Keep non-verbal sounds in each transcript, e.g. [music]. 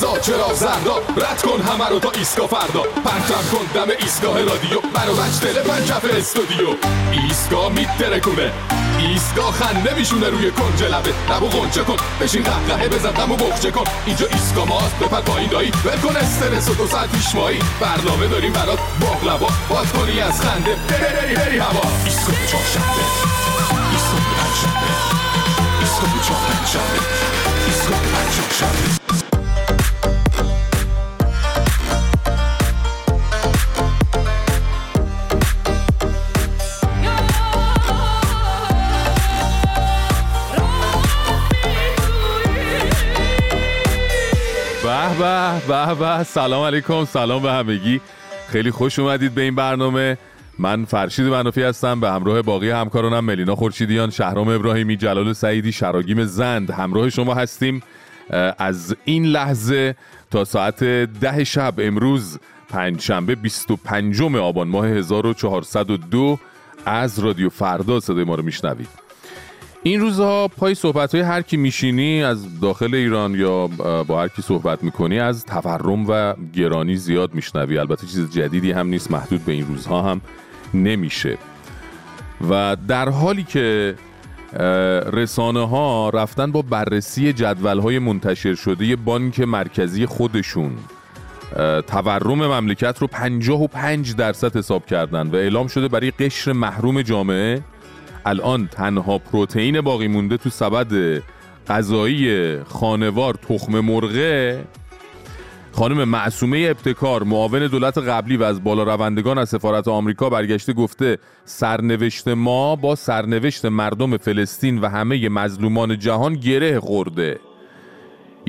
قرمزا چرا زردا رد کن همه رو تا ایسکا فردا. پرچم کن دم ایستگاه رادیو. برا بچ دل پنجف استودیو. ایستگاه میترکونه ایستگاه خنده میشونه روی کنج لبه. لبو غنچه کن. بشین قهقهه بزن غمو بخچه کن. اینجا ایستگاه ماست بپر پایین دایی. ول کن استرس و دو ساعت پیش مایی. برنامه داریم برات باقلبا. باز کنی از خنده. بری بری هوا. ایستگاه چهارشنبه ایستگاه پنجشنبه ایستگاه چهار پنجشنبه ایستگاه پنج چهارشنبه به به به به سلام علیکم سلام به همگی. خیلی خوش اومدید به این برنامه. من فرشید منافی هستم به همراه باقی همکارانم ملینا خورشیدیان شهرام ابراهیمی جلال سعیدی شراگیم زند. همراه شما هستیم از این لحظه تا ساعت ده شب امروز پنجشنبه 25 آبان ماه 1402 از رادیو فردا صدای ما رو میشنوید. این روزها پای صحبت های هر کی میشینی از داخل ایران یا با هر کی صحبت می‌کنی از تورم و گرانی زیاد میشنوی. البته چیز جدیدی هم نیست محدود به این روزها هم نمیشه. و در حالی که رسانه ها رفتن با بررسی جدول های منتشر شده بانک مرکزی خودشون تورم مملکت رو 55 درصد حساب کردن و اعلام شده برای قشر محروم جامعه الان تنها پروتئین باقی مونده تو سبد غذایی خانوار تخم مرغه. خانم معصومه ابتکار معاون دولت قبلی و از بالا روندگان از سفارت آمریکا برگشته گفته سرنوشت ما با سرنوشت مردم فلسطین و همه مظلومان جهان گره خورده.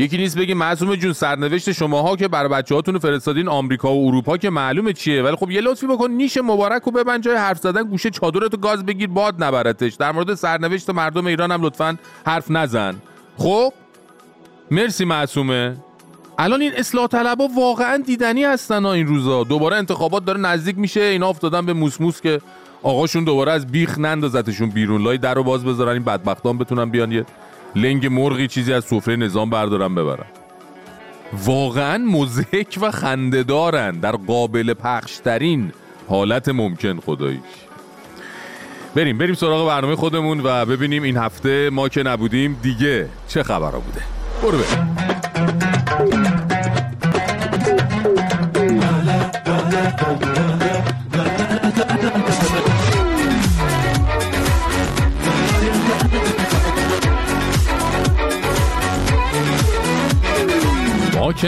یکی نیست بگی معصومه جون سرنوشت شماها که بر بچه هاتون فرستادین آمریکا و اروپا که معلومه چیه. ولی خب یه لطفی بکن نیش مبارک و ببند جای حرف زدن گوشه چادرتو گاز بگیر باد نبرتش. در مورد سرنوشت مردم ایران هم لطفا حرف نزن. خب؟ مرسی معصومه. الان این اصلاح طلبا واقعا دیدنی هستن ها این روزا. دوباره انتخابات داره نزدیک میشه اینا افتادن به موسموس که آقاشون دوباره از بیخ نندازتشون بیرون. لای در رو باز بذارن این بدبختان بتونن بیان یه لنگ مرغی چیزی از سفره نظام بردارن ببرن واقعا مزهک و خندهدارن. در قابل پخشترین حالت ممکن خداییش. بریم بریم سراغ برنامه خودمون و ببینیم این هفته ما که نبودیم دیگه چه خبرها بوده. برو بریم.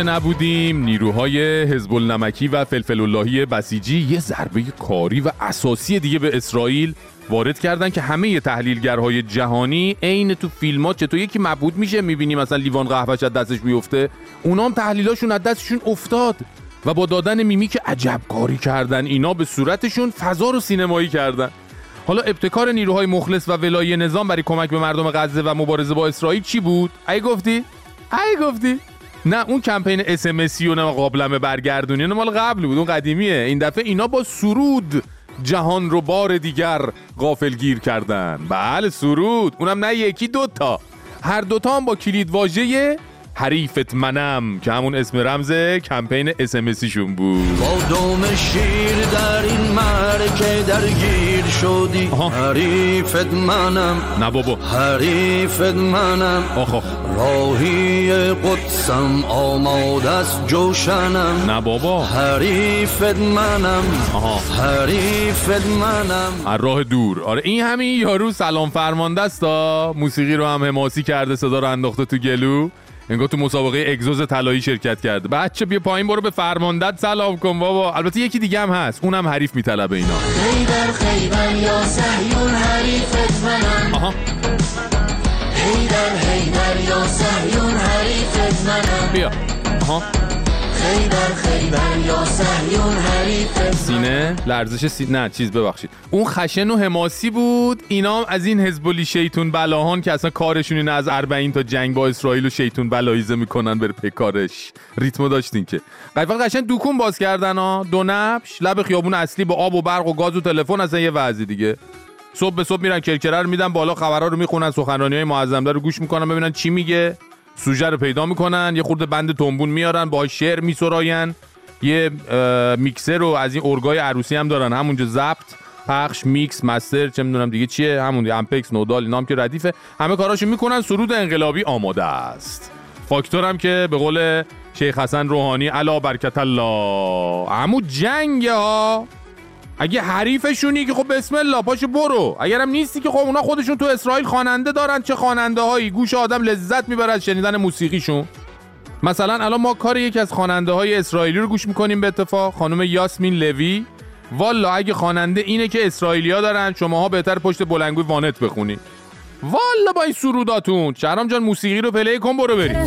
که نبودیم نیروهای حزب النمکی و فلفل اللهی بسیجی یه ضربه کاری و اساسی دیگه به اسرائیل وارد کردن که همه تحلیلگرهای جهانی عین تو فیلمات چطور یکی مبهوت میشه می‌بینی مثلا لیوان قهوهش از دستش میفته اونام تحلیلاشون از دستشون افتاد و با دادن میمی که عجب کاری کردن اینا به صورتشون فضا رو سینمایی کردن حالا ابتکار نیروهای مخلص و ولایی نظام برای کمک به مردم غزه و مبارزه با اسرائیل چی بود؟ ای گفتی؟ ای گفتی؟ نه اون کمپین اس ام اس و نه قابلمه برگردونی مال قبل بود اون قدیمیه. این دفعه اینا با سرود جهان رو بار دیگر غافل گیر کردن. بله سرود. اونم نه یکی دوتا. هر دوتا هم با کلید واژه حریفت منم که همون اسم رمز کمپین اس ام اس شون بود. با دوم شیر در این معرکه درگیر شدی آها. حریفت منم. نه بابا. حریفت منم. آخ آخ. راهی قدسم آماده است جوشنم. نه بابا. حریفت منم. آها. حریفت منم. از راه دور. آره این همین یارو سلام فرمانده است. موسیقی رو هم حماسی کرده صدا رو انداخته تو گلو. انگار تو مسابقه اگزوز طلایی شرکت کرده. بچه بیا پایین برو به فرماندت سلام کن بابا. البته یکی دیگه هم هست اونم حریف میطلبه اینا. خیبر خیبر یا صهیون حریفت منم. آها. هیدر هیدر یا صهیون حریفت منم. بیا. آها. خیبر خیبر یا صهیون حریفت سینه؟ لرزش سی... نه چیز ببخشید. اون خشن و حماسی بود. اینا از این حزبولی شیطون بلاهان که اصلا کارشون اینه از 40 تا جنگ با اسرائیل و شیطون بلایزه می‌کنن بره پکارش. ریتمو داشتین که. قیفا قشنگ دوکون باز کردن ها دو نبش. لب خیابون اصلی با آب و برق و گاز و تلفن اصلا یه وضعی دیگه. صبح به صبح میرن کرکره رو میدن بالا خبرها رو می‌خونن سخنرانی های معظم رو گوش می‌کنن ببینن چی میگه. سوژه رو پیدا می‌کنن یه خورده بند تنبون میارن با شعر میسراین. یه میکسر رو از این ارگای عروسی هم دارن. همونجا ضبط پخش mix master چه می‌دونم دیگه چیه همون امپکس نودال اینا هم که ردیفه. همه کاراشو می‌کنن. سرود انقلابی آماده است. فاکتور هم که به قول شیخ حسن روحانی علی برکت الله. عمو جنگ ها. اگه حریفشونی که خب بسم الله پاشو برو. اگرم نیستی که خب اونا خودشون تو اسرائیل خواننده دارن چه خواننده هایی گوش آدم لذت می‌بره از شنیدن موسیقیشون. مثلا الان ما کار یکی از خواننده های اسرائیلی رو گوش می‌کنیم به اتفاق خانم یاسمین لوی. والا اگه خواننده اینه که اسرائیلیا دارن شماها بهتر پشت بلنگوی وانت بخونی والا با این سروداتون. شهرام جان موسیقی رو پلی کن برو بریم.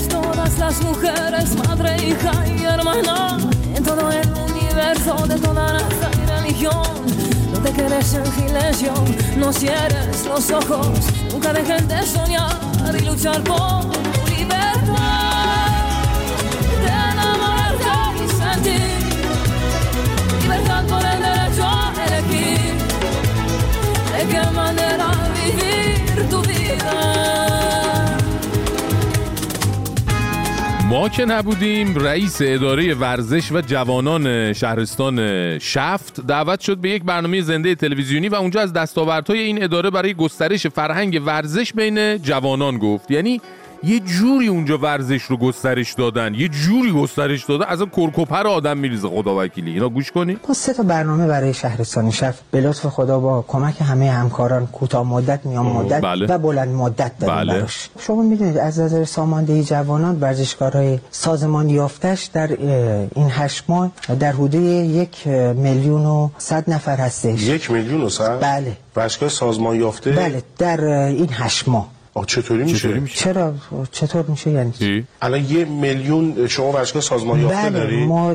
No te quedes en silencio, no cierres los ojos, nunca dejes de soñar y luchar por tu libertad. De enamorarte y sentir libertad por el derecho a elegir de qué manera vivir tu vida. ما که نبودیم رئیس اداره ورزش و جوانان شهرستان شفت دعوت شد به یک برنامه زنده تلویزیونی و اونجا از دستاوردهای این اداره برای گسترش فرهنگ ورزش بین جوانان گفت. یعنی یه جوری اونجا ورزش رو گسترش دادن یه جوری گسترش دادن از کرکوپر آدم میریزه خدا وکیلی اینا گوش کنی ما سه تا برنامه برای شهرستان شفت به لطف خدا با کمک همه همکاران کوتاه مدت میان مدت بله. و بلند مدت داریم بله. براش شما می‌دونید از نظر ساماندهی جوانان ورزشکارهای سازمان یافتش در این هشت ماه در حدود یک میلیون و صد نفر هستش یک میلیون و صد؟ بله. ورزشگاه سازمان یافته بله در این هشت ماه آه چطوری میشه؟ چطوری میشه؟ چرا چطور میشه یعنی؟ الان یه میلیون شما ورزشگاه سازمان یافته بله داری؟ ما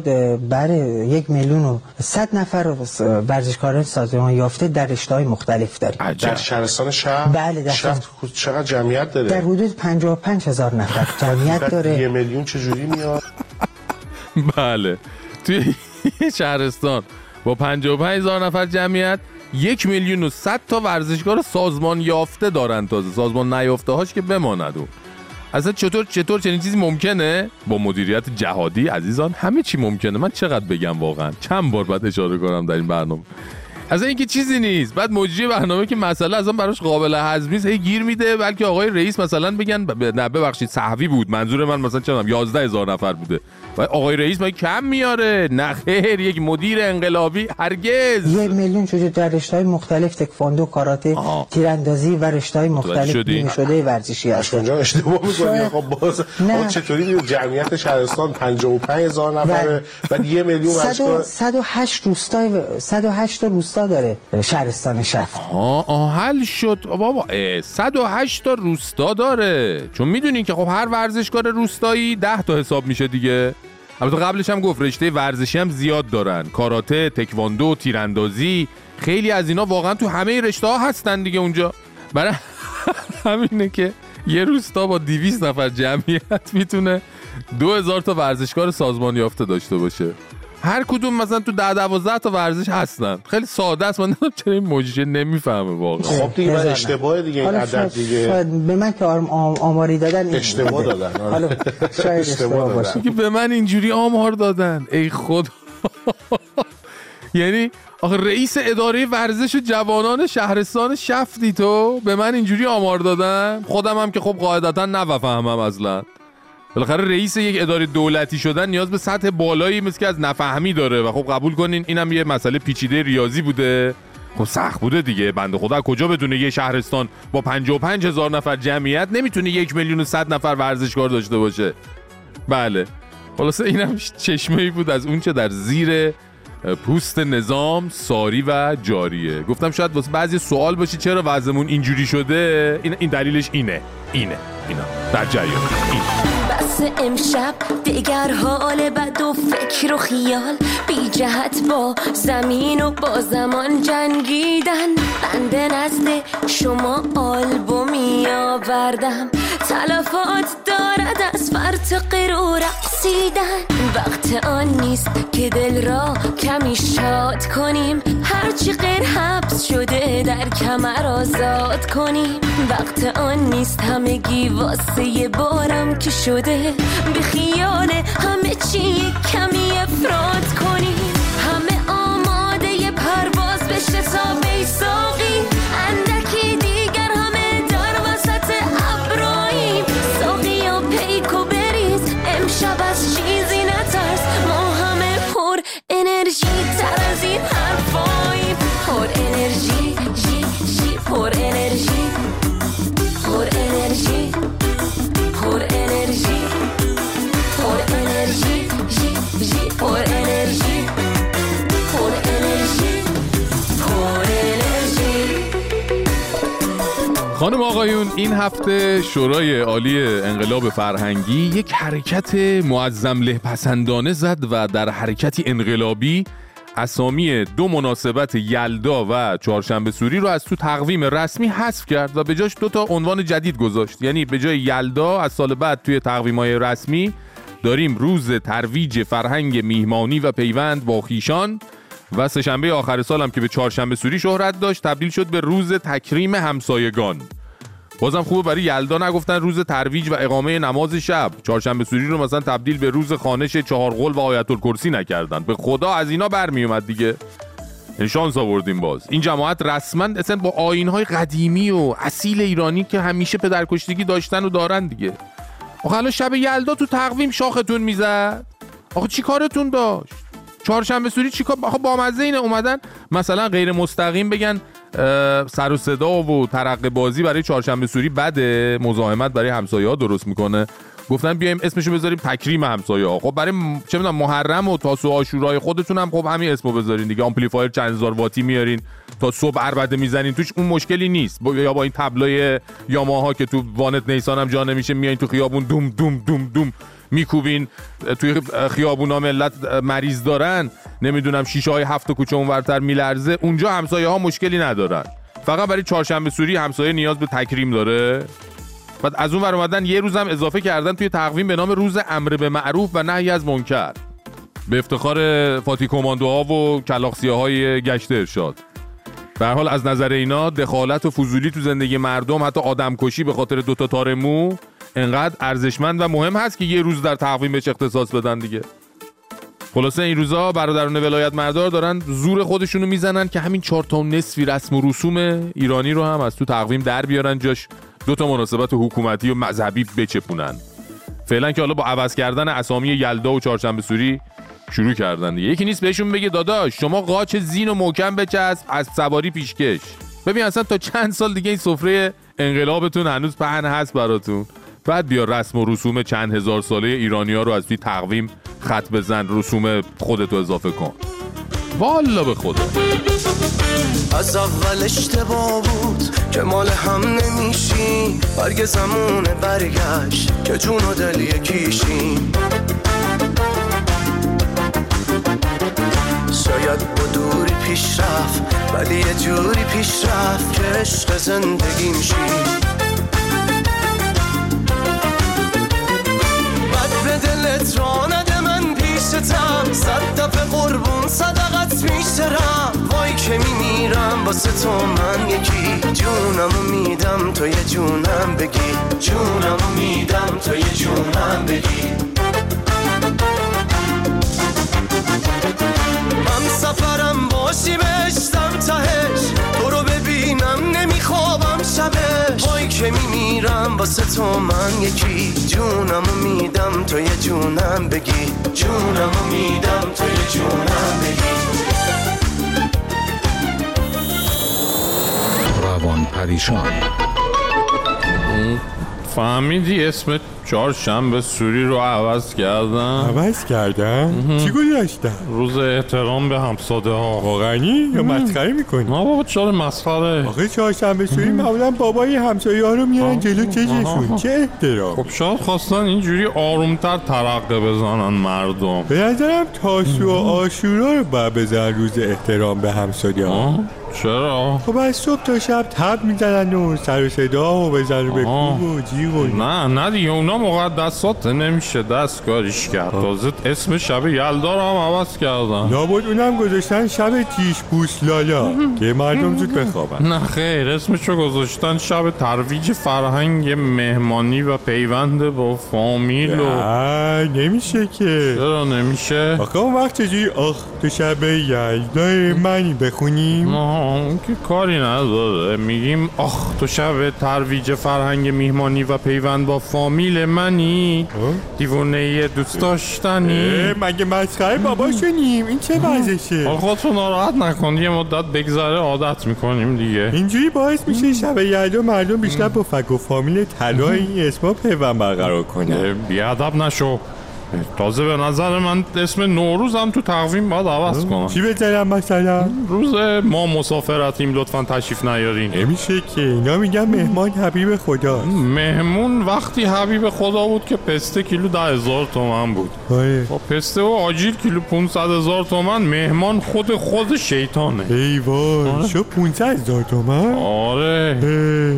برای یک میلیون و صد نفر ورزشکاران سازمان یافته در رشته‌های مختلف داریم در شهرستان شهر؟ بله، در شهر چقدر جمعیت داره؟ در حدود 55 [laughs] [laughs] [laughs] هزار نفر جمعیت بعد یه داره میلیون چجوری میاد؟ بله توی یه شهرستان با 55 هزار نفر جمعیت یک میلیون و صد تا ورزشکار سازمان یافته دارن تازه. سازمان نیافته هاش که بماند اون اصلا چطور چطور چنین چیزی ممکنه؟ با مدیریت جهادی عزیزان همه چی ممکنه. من چقدر بگم واقعا؟ چند بار باید اشاره کنم در این برنامه. اصلا اینکه چیزی نیست. بعد مجری برنامه که مسئله اصلا براش قابل هضم نیست. هی گیر میده. بلکه آقای رئیس مثلا بگن نه ببخشید صحوی بود. منظور من مثلا چه می‌دونم 11 هزار نفر بوده. و آقای رئیس ما کم میاره نه خیر یک مدیر انقلابی هرگز یک میلیون چجور در رشته‌های مختلف تکواندو کاراته آها. تیراندازی و رشته‌های مختلف شدی؟ بیمه شده ورزشی هست اونجا اشتباه می‌کنی شاید- خب باز نه. آقا چطوری جمعیت شهرستان 55 هزار نفره. بعد یه میلیون ورزشگاه 108 روستای 108 تا روستا داره شهرستان شفت آه آه حل شد بابا اه، 108 تا روستا داره چون می‌دونین که خب هر ورزشکار روستایی 10 تا حساب میشه دیگه البته قبلش هم گفت رشته ورزشی هم زیاد دارن. کاراته تکواندو تیراندازی خیلی از اینا واقعا تو همه رشته ها هستن دیگه اونجا. برای [laughs] همینه که یه روستا با 200 نفر جمعیت می‌تونه 2000 تا ورزشکار سازمان یافته داشته باشه. هر کدوم مثلا تو ده دوازده تا ورزش هستن. خیلی ساده است. من نمی‌دونم چرا این موجه نمی‌فهمه واقعا. خب دیگه بعد اشتباه دیگه این عدد دیگه. شاید به من که آماری دادن اشتباه بوده. دادن، آره. حالا شاید اشتباه. باشه. که به من اینجوری آمار دادن. ای خدا. [laughs] یعنی آخه رئیس اداره ورزش و جوانان شهرستان شفتی تو به من اینجوری آمار دادن؟ خودم هم که خب قاعدتا نفهمم اصلا. بالاخره رئیس یک اداره دولتی شدن نیاز به سطح بالایی مثل که از نفهمی داره و خب قبول کنین اینم یه مسئله پیچیده ریاضی بوده. خب سخت بوده دیگه. بنده خدا کجا بدونه یه شهرستان با 55 هزار نفر جمعیت نمی‌تونه یک میلیون و صد نفر ورزشکار داشته باشه؟ بله. خلاصه اینم چشمه ای بود از اونچه در زیر پوست نظام ساری و جاریه. گفتم شاید واسه بعضی سوال باشی چرا وضعمون اینجوری شده؟ این, این دلیلش اینه. اینه. اینا. در جریان. این. بس امشب دیگر حال بد و فکر و خیال. بی جهت با زمین و با زمان جنگیدن. بنده نزد شما آلبومی آوردم. تلفات دارد از فرط و رقصیدن. وقت آن نیست که دل را کمی شاد کنیم. هرچی غیر حبس شده در کمر آزاد کنیم. وقت آن نیست همگی واسه بارم که شده. به خیال همه چی کمی افراد کنیم. خانم آقایون این هفته شورای عالی انقلاب فرهنگی یک حرکت معظم له پسندانه زد و در حرکتی انقلابی اسامی دو مناسبت یلدا و چهارشنبه سوری رو از تو تقویم رسمی حذف کرد و به جاش دو تا عنوان جدید گذاشت. یعنی به جای یلدا از سال بعد توی تقویم های رسمی داریم روز ترویج فرهنگ میهمانی و پیوند با خیشان. و سهشنبه آخر سال هم که به چهارشنبه سوری شهرت داشت تبدیل شد به روز تکریم همسایگان. بازم خوبه برای یلدا نگفتن روز ترویج و اقامه نماز شب. چهارشنبه سوری رو مثلا تبدیل به روز خانش چهارقل و آیت الکرسی نکردن. به خدا از اینا برمی اومد دیگه. این شانس آوردیم باز. این جماعت رسما اصلا با آینهای قدیمی و اصیل ایرانی که همیشه پدرکشتگی داشتن و دارن دیگه. آخه الان شب یلدا تو تقویم شاختون می‌زد. آخه چی کارتون داشت؟ چهارشنبه سوری چیکار آخه بامزه اینه اومدن. مثلا غیر مستقیم بگن سر و صدا و ترقه بازی برای چهارشنبه سوری بده. مزاحمت برای همسایه ها درست می‌کنه. گفتن بیایم اسمشو بذاریم تکریم همسایه ها. خب برای چه می‌دونم محرم و تاسوعا عاشورای خودتون هم خب همین اسمو بذارین دیگه. آمپلیفایر چند هزار واتی میارین. تا صبح عربده می‌زنین. توش اون مشکلی نیست. با یا با این تبلای یاماها که تو وانت نیسان هم جا نمیشه میایین تو خیابون دوم دوم دوم دوم. میکوبین توی خیابونا ملت مریض دارن. نمی‌دونم شیشه های هفت کوچه اونورتر میلرزه. اونجا همسایه ها مشکلی ندارن. فقط برای چهارشنبه سوری همسایه نیاز به تکریم داره. بعد از اون ور اومدن یه روزم اضافه کردن توی تقویم به نام روز امر به معروف و نهی از منکر. به افتخار فاتی کماندوها و کلاخسیه های گشت ارشاد. به حال از نظر اینا دخالت و فضولی تو زندگی مردم حتی آدمکشی به خاطر دوتا تار مو انقدر ارزشمند و مهم هست که یه روز در تقویم بهش اختصاص بدن دیگه. خلاصه این روزا برادران ولایت مردار دارن زور خودشونو می‌زنن که همین چهار تا نصفی رسم و رسوم ایرانی رو هم از تو تقویم در بیارن جاش. دو تا مناسبت حکومتی و مذهبی بچپونن. فعلا که حالا با عوض کردن اسامی یلدا و چهارشنبه سوری شروع کردن دیگه. یکی نیست بهشون بگه داداش شما قاچ زین و محکم بچسب از سواری پیشکش. ببین اصلا تا چند سال دیگه این سفره انقلابتون هنوز پهن هست براتون. بعد بیا رسم و رسوم چند هزار ساله ایرانی ها رو از توی تقویم خط بزن رسوم خودتو اضافه کن. والا به خدا. از اول اشتباه بود که مال هم نمیشیم برگ زمون برگشت که جون و دل یکیشیم. شاید با دوری پیش رفت ولی یه جوری پیش رفت که عشق زندگیم شیم. پیشتم صد دفعه قربون صدقت میشترم وای که میمیرم واسه تو من یکی. جونمو میدم تو یه جونم بگی. جونمو میدم تو یه جونم بگی. من سفرم باشی بشتم تهش تو رو ببینم نمیخوابم. شبش وای که میمیرم واسه تو من یکی. جونمو میدم تو یه جونم بگی. جونمو میدم تو یه جونم بگی. روان پریشان. فهمیدی اسمت چهارشنبه سوری رو عوض کردم عوض کردم؟ چی گذاشتم؟ روز احترام به همساده ها. واقعی یا مسخره می‌کنی؟ نه بابا چرا مسخره؟ آخه چهارشنبه سوری معمولا بابای همسایه ها رو میارن جلو چششون چه احترام خب شاید خواستن اینجوری آرومتر ترقه بزنن مردم. به نظرم تاسو و آشورا رو باید بزن روز احترام به همسایه ها؟ چرا؟ خب از صبح تا شب تب می‌زنن و سر و صدا و بزن به و جیغ و نه نه دیگه اونا مقدسات نمیشه دستکاریش کرد. تازه اسم شب یلدا رو هم عوض کردن. لابد اونم گذاشتن شب تیش بوس لالا [laughs] که مردم زود بخوابن. نه خیر اسمشو گذاشتن شب ترویج فرهنگ مهمانی و پیوند با فامیل و نمیشه که. چرا نمیشه؟ آخه اون وقت چجوری؟ آخ تو شب یلدای منی بخونیم. اون که کاری نداره. میگیم آخ تو شب ترویج فرهنگ میهمانی و پیوند با فامیل منی؟ دیوونه دوست داشتنی؟ مگه مسخره بابا شنیم؟ این چه وضعشه؟ حالا خودتو ناراحت نکن. یه مدت بگذره عادت می‌کنیم دیگه. اینجوری باعث میشه شب یلدا مردم بیشتر با فک و فامیل طلا این اسما پیوند برقرار کنن. بیادب نشو. تازه به نظر من اسم نوروزم تو تقویم باید عوض کنم چی بزنم مثلا روز ما مسافرتیم لطفا تشریف نیارین نمیشه که اینا میگن مهمان حبیب خداست مهمون وقتی حبیب خدا بود که پسته کیلو ده هزار تومن بود آره با پسته و آجیل کیلو 500 هزار تومن مهمان خود خود شیطانه ای وای شو 500 هزار تومن آره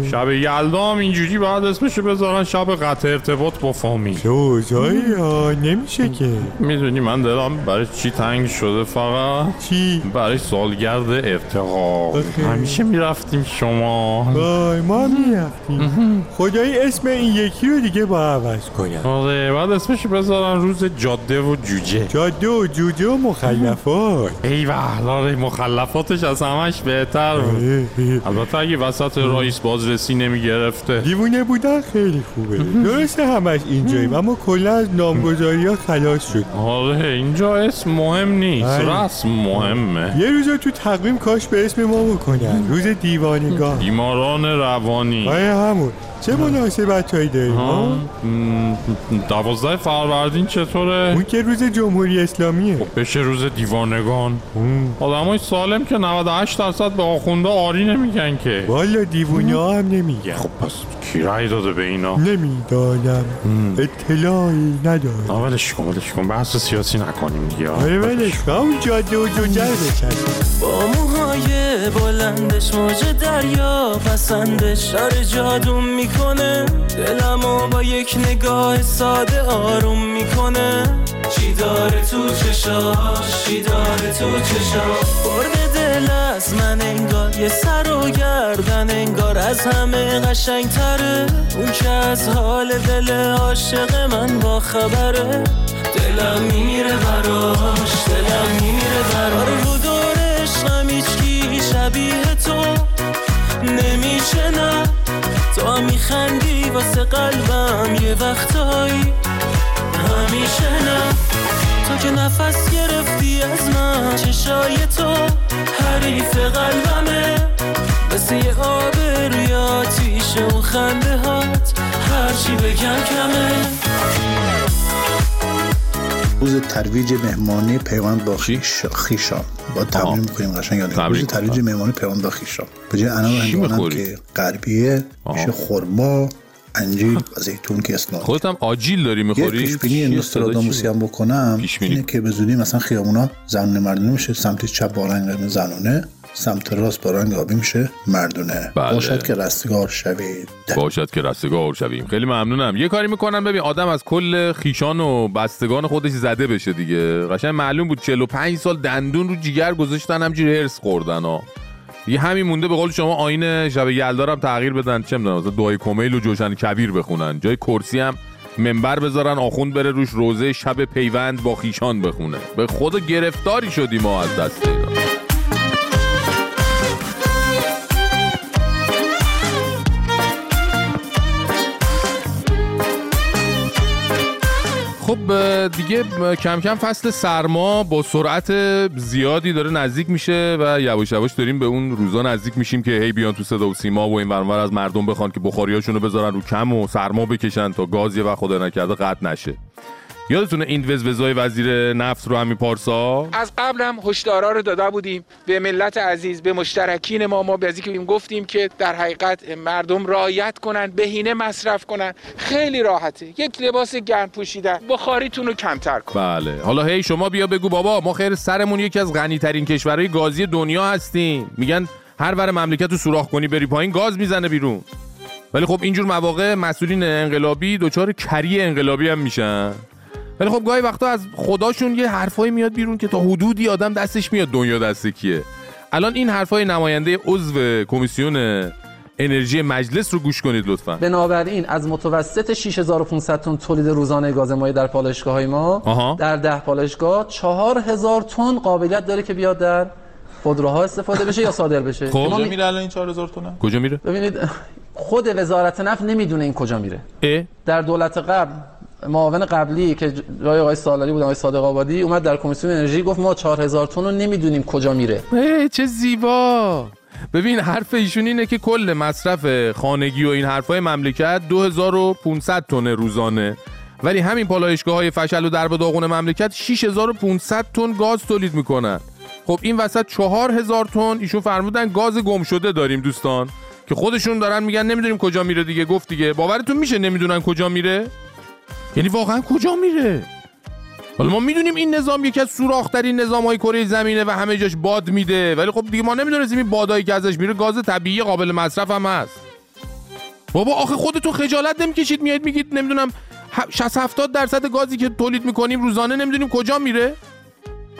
اه، شب یلدا هم اینجوری بعد اسمشو بذارن شب قطع ارتباط با فامیل اوضاعی ها نمیشه که. می‌دونی من دلم برای چی تنگ شده؟ فقط چی؟ برای سالگرد ارتقا آخه. همیشه می‌رفتیم شما. وای ما می‌رفتیم. خدایی اسم این یکی رو دیگه با عوض کنم. آره بعد اسمشو بذارن روز جاده و جوجه. جاده و جوجه و مخلفات. ای آره مخلفاتش از همش بهتر بود. البته اگه وسط رئیس بازرسی نمی‌گرفته. دیوونه بودن خیلی خوبه. درسته همش اینجاییم اما کلا از نامگذاری ها خلاص شد. آره اینجا اسم مهم نیست. بله. رسم مهمه. یه روز رو تو تقویم کاش به اسم ما بکنن. روز دیوانگان بیماران روانی. آره همون. چه مناسبت هایی داریم ها؟ دوازده فروردین چطوره؟ اون که روز جمهوری اسلامیه. بشه روز دیوانگان. آدمای سالم که 98 درصد به آخونده آری نمیگن که. والا دیوونه ها هم نمیگن. خب پس کی رأی داده به اینا؟ نمی‌دانم اطلاعی ندارم. آه، ولش کن ولش کن. بحث سیاسی نکنیم دیگه. آره ولش کن. اون جاده و جوجه با موهای بلندش موج دریا پسندش. داره جادوم می‌کنه. دلمو با یک نگاه ساده آروم می‌کنه. چی داره تو چشاش؟ چی داره تو چشاش؟ برد دل از من انگار یه سر و گردن انگار از همه قشنگ تره اون که از حال دل عاشق من با خبره. دلم میمیره براش دلم میمیره براش. رو دور عشقم هیچکی شبیه تو نمیشه نه تو میخندی واسه قلبم یه وقتایی. همیشه نه. تو که نفس گرفتی از من چشای تو؟ حریف قلبمه. مثل یه آب روی آتیش اون خنده هات هرچی بگم کمه. روز ترویج مهمانی پیوند با خیش خیشان با تمرین می‌کنیم قشنگ یاد روز ترویج مهمانی پیوند با خیشان به جای می‌خوری؟ که غربیه میشه خرما انجیر و زیتون که اسناد. خودت هم آجیل داری یه می‌خوری؟ پیش بینی نوستراداموسی هم بکنم. اینه که به زودی مثلا خیابونا زنونه مردونه میشه سمت چپ با رنگ زنونه. سمت راست با رنگ آبی میشه. مردونه. بله. باشد که رستگار شوید باشد که رستگار شویم. خیلی ممنونم. یه کاری می‌کنم. ببین آدم از کل خیشان و بستگان خودش زده بشه دیگه. قشنگ معلوم بود 45 سال دندون رو جیگر گذاشتن همجوری هرس خوردن ها. یه همین مونده به قول شما آین شب یلدارم تغییر بدن. چه می‌دونم مثلا دعای کمیل و جوشن کبیر بخونن. جای کرسی هم منبر بذارن آخوند بره روش روزه شب پیوند با خیشان بخونه. به خود گرفتاری شدیم ما از دست اینا. خب دیگه کم کم فصل سرما با سرعت زیادی داره نزدیک میشه و یواش یواش داریم به اون روزا نزدیک میشیم که هی بیان تو صدا و سیما و این ورانور از مردم بخوان که بخاریاشونو بذارن رو کم و سرما بکشن تا گاز وقت خدا نکرده قطع نشه. یادتونه این وزوزای وزیر نفت رو همین پارسا؟ از قبل هم هشدارا رو داده بودیم به ملت عزیز به مشترکین ما. ما به که گفتیم که در حقیقت مردم رایت کنن بهینه مصرف کنن. خیلی راحته. یک لباس گرم پوشیدن. بخاریتون رو کمتر کن. بله. حالا هی شما بیا بگو بابا ما خیر سرمون یکی از غنی ترین کشورهای گازی دنیا هستیم. میگن هر ور مملکت رو سوراخ کنی بری پایین گاز می‌زنه بیرون. ولی خب اینجور مواقع مسئولین انقلابی دچار کری انقلابی هم میشن. ولی خب گاهی وقتا از خداشون یه حرفایی میاد بیرون که تا حدودی آدم دستش میاد دنیا دست کیه الان این حرفای نماینده عضو کمیسیون انرژی مجلس رو گوش کنید لطفا بنابراین از متوسط 6500 تن تولید روزانه گاز مایع در پالایشگاه های ما آها. در ده پالایشگاه 4000 تن قابلیت داره که بیاد در خودروها استفاده بشه یا صادر بشه خب. کجا می- میره الان این 4000 تونه کجا میره ببینید خود وزارت نفت نمی‌دونه این کجا میره اه؟ در دولت قبل معاون قبلی که جای آقای سالاری بود آقای صادق آبادی اومد در کمیسیون انرژی گفت ما 4000 تن رو نمی‌دونیم کجا میره. چه زیبا! ببین حرف ایشون اینه که کل مصرف خانگی و این حرفای مملکت 2500 تن روزانه. ولی همین پالایشگاه های فشل و درب داغون مملکت 6500 تن گاز تولید می‌کنن. خب این وسط 4000 تن ایشون فرمودن گاز گم شده داریم دوستان. که خودشون دارن میگن نمی‌دونیم کجا میره دیگه. گفت دیگه باورتون میشه نمی‌دونن کجا میره؟ یعنی واقعا کجا میره؟ حالا ما می‌دونیم این نظام یکی از سوراخ‌ترین نظام‌های کره زمینه و همه جاش باد میده. ولی خب دیگه ما نمی‌دونستیم این بادایی که ازش میره گاز طبیعی قابل مصرف هم هست. بابا آخه خودتون خجالت نمی‌کشید میاد میگید نمی‌دونم 60 70 درصد گازی که تولید می‌کنیم روزانه نمی‌دونیم کجا میره؟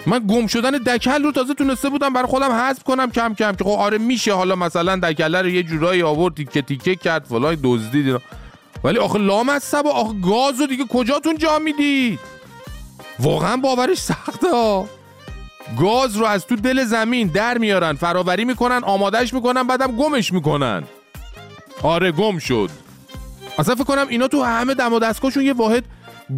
من گم شدن دکل رو تازه تونسته بودم برای خودم حذف کنم کم کم. که خب آره میشه حالا مثلا دکله رو یه جورایی آورد تیکه تیکه کرد فلان دزدید. ولی آخه لامصب آخه گاز رو دیگه کجاتون جا می‌دید؟ واقعا باورش سخته ها. گاز رو از تو دل زمین در میارن فراوری می‌کنن آمادش می‌کنن بعدم گمش می‌کنن. آره گم شد. اصلا فکر کنم اینا تو همه دم و دستگاهشون یه واحد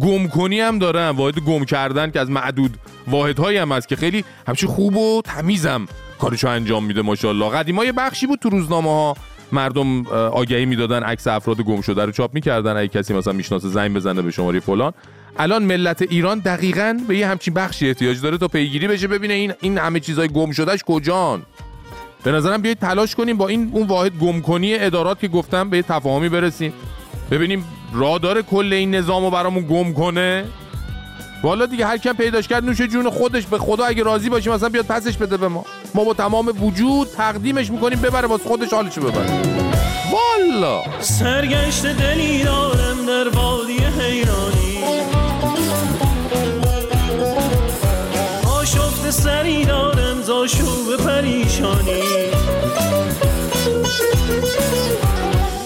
گم کنی هم دارن واحد گم کردن که از معدود واحدهایی هم هست که خیلی همچی خوب و تمیزم کارشو انجام میده ماشاءالله. قدیما بخشی بود تو روزنامه ها مردم آگهی می‌دادن عکس افراد گم شده رو چاپ می‌کردن. اگه کسی مثلا می‌شناسه زنگ بزنه به شماره فلان. الان ملت ایران دقیقا به یه همچین بخشی احتیاج داره تا پیگیری بشه ببینه این این همه چیزای گم شدهش کجان. به نظرم بیایید تلاش کنیم با این اون واحد گمکنی ادارات که گفتم به تفاهمی برسیم. ببینیم راه داره کل این نظام رو برامون گم کنه. والا دیگه هر کم پیداش کرد نوش جون خودش به خدا اگه راضی باشیم مثلا بیاد پسش بده به ما. ما با تمام وجود تقدیمش می‌کنیم ببره واسه خودش حالشو ببره. والا. سرگشت دلی دارم در وادی حیرانی. آشفت سری دارم زاشوب پریشانی.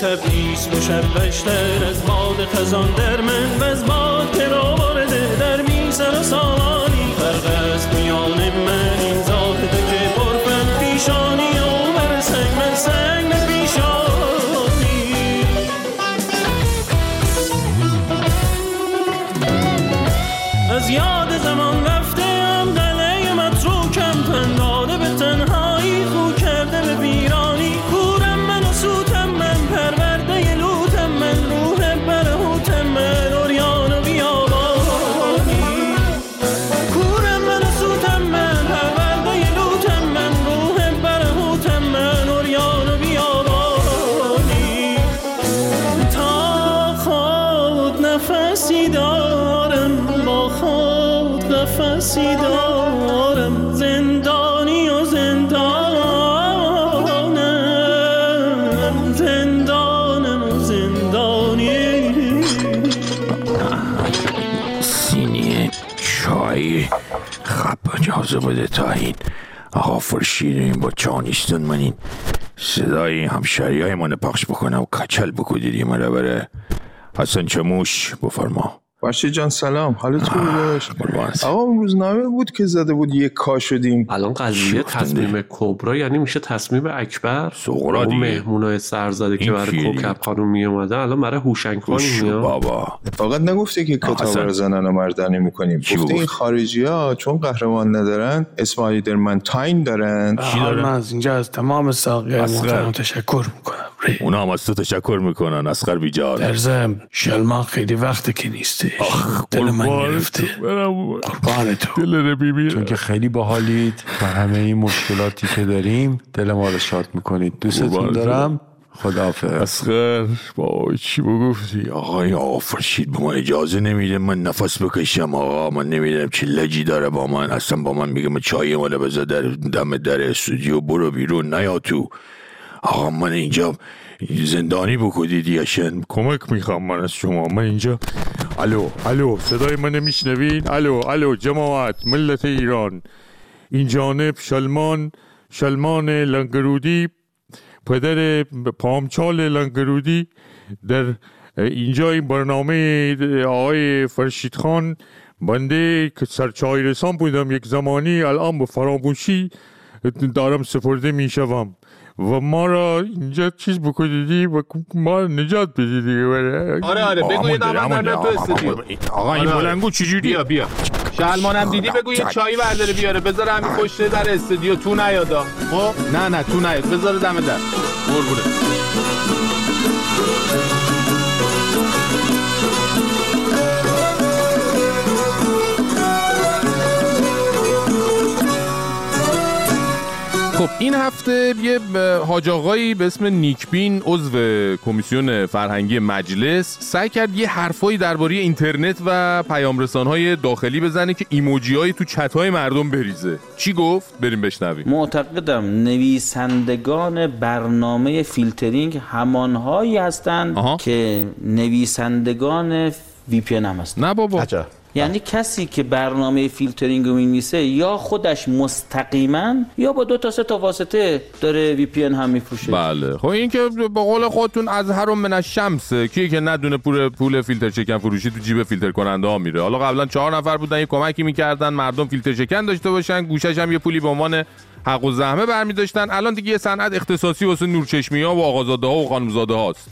تبریز مشبشتر از باد خزان در من و از باد و سامانی فرق است میان من. خب اجازه بده تا این آقا فرشید این با چانیستون من این صدای همشری های من پخش بکنه و کچل بکو دیدی من بره حسن چموش بفرما. فرشید جان سلام حالت خوبه داشت آقا اون روزنامه بود که زده بود یک کا شدیم الان قضیه تصمیم کبرا یعنی میشه تصمیم اکبر سغرا دیگه. مهمونای سرزده که برای؟ کوکب خانوم می اومدن الان برای هوشنگ خانوم شو میاد بابا فقط نگفته که کتاب. رو زنن و مردانه می‌کنیم گفته این؟ خارجی ها چون قهرمان ندارن اسپایدرمن تاین دارن داره؟ من از اینجا از تمام ساقی اصغر. محترم تشکر می‌کنم اونا هم از تو تشکر می‌کنن اسخر بیجار در ضمن شلمان خیلی وقت که نیستی. دل من گرفته. قربان تو. دل بیبی. چون که خیلی باحالید و همه این مشکلاتی که داریم دل ما رو شاد می‌کنید. دوستتون. دارم. خداحافظ. اسخر با چی بگفتی؟ آقای آقا فرشید به من اجازه نمیده. من نفس بکشم آقا. من نمی‌دونم چه لجی داره با من. اصلا با من میگه من چای ماله بذار در دم در استودیو برو بیرون. نیا تو. آقا من اینجا زندانی بکنید یشن کمک می‌خوام من از شما. من اینجا الو الو صدای من میشنوین؟ الو الو جماعت ملت ایران. این جانب شلمان شلمان لنگرودی پدر پامچال لنگرودی در اینجا این برنامه آقای فرشید خان بنده که سرچای رسان بودم یک زمانی الان به فراموشی دارم سپرده می شوم و ما را اینجا چیز بکنیدی و ما نجات دیگه. آره آره. بگو یه دامن بردار تو استودیو. آقا این آره، آره. بلنگو چجوری بیا بیا. شلمانم دیدی؟ بگو یه چایی برداره بیاره. بذار همین پشت در استودیو. تو نیادا خب؟ نه نه تو نیاد. بذار دم در. قربونه خب این هفته یه حاج آقایی به اسم نیکبین عضو کمیسیون فرهنگی مجلس سعی کرد یه حرفایی درباره اینترنت و پیامرسان‌های داخلی بزنه که ایموجی تو چت‌های مردم بریزه. چی گفت؟ بریم بشنویم. معتقدم نویسندگان برنامه فیلترینگ همانهایی هستند که نویسندگان VPN هم هستند. نه بابا. یعنی کسی که برنامه فیلترینگ رو می‌نویسه یا خودش مستقیما یا با دو تا سه تا واسطه داره VPN هم میفروشه. بله. خب این که به قول خودتون اظهر من الشمس کیه که ندونه پول پول فیلتر شکن فروشی تو جیب فیلتر کننده ها میره. حالا قبلا چهار نفر بودن یه کمکی می‌کردن مردم فیلتر شکن داشته باشن گوشش هم یه پولی به عنوان حق و زحمه برمی داشتن الان دیگه یه صنعت اختصاصی واسه نورچشمی ها و آقازاده ها و خانمزاده هاست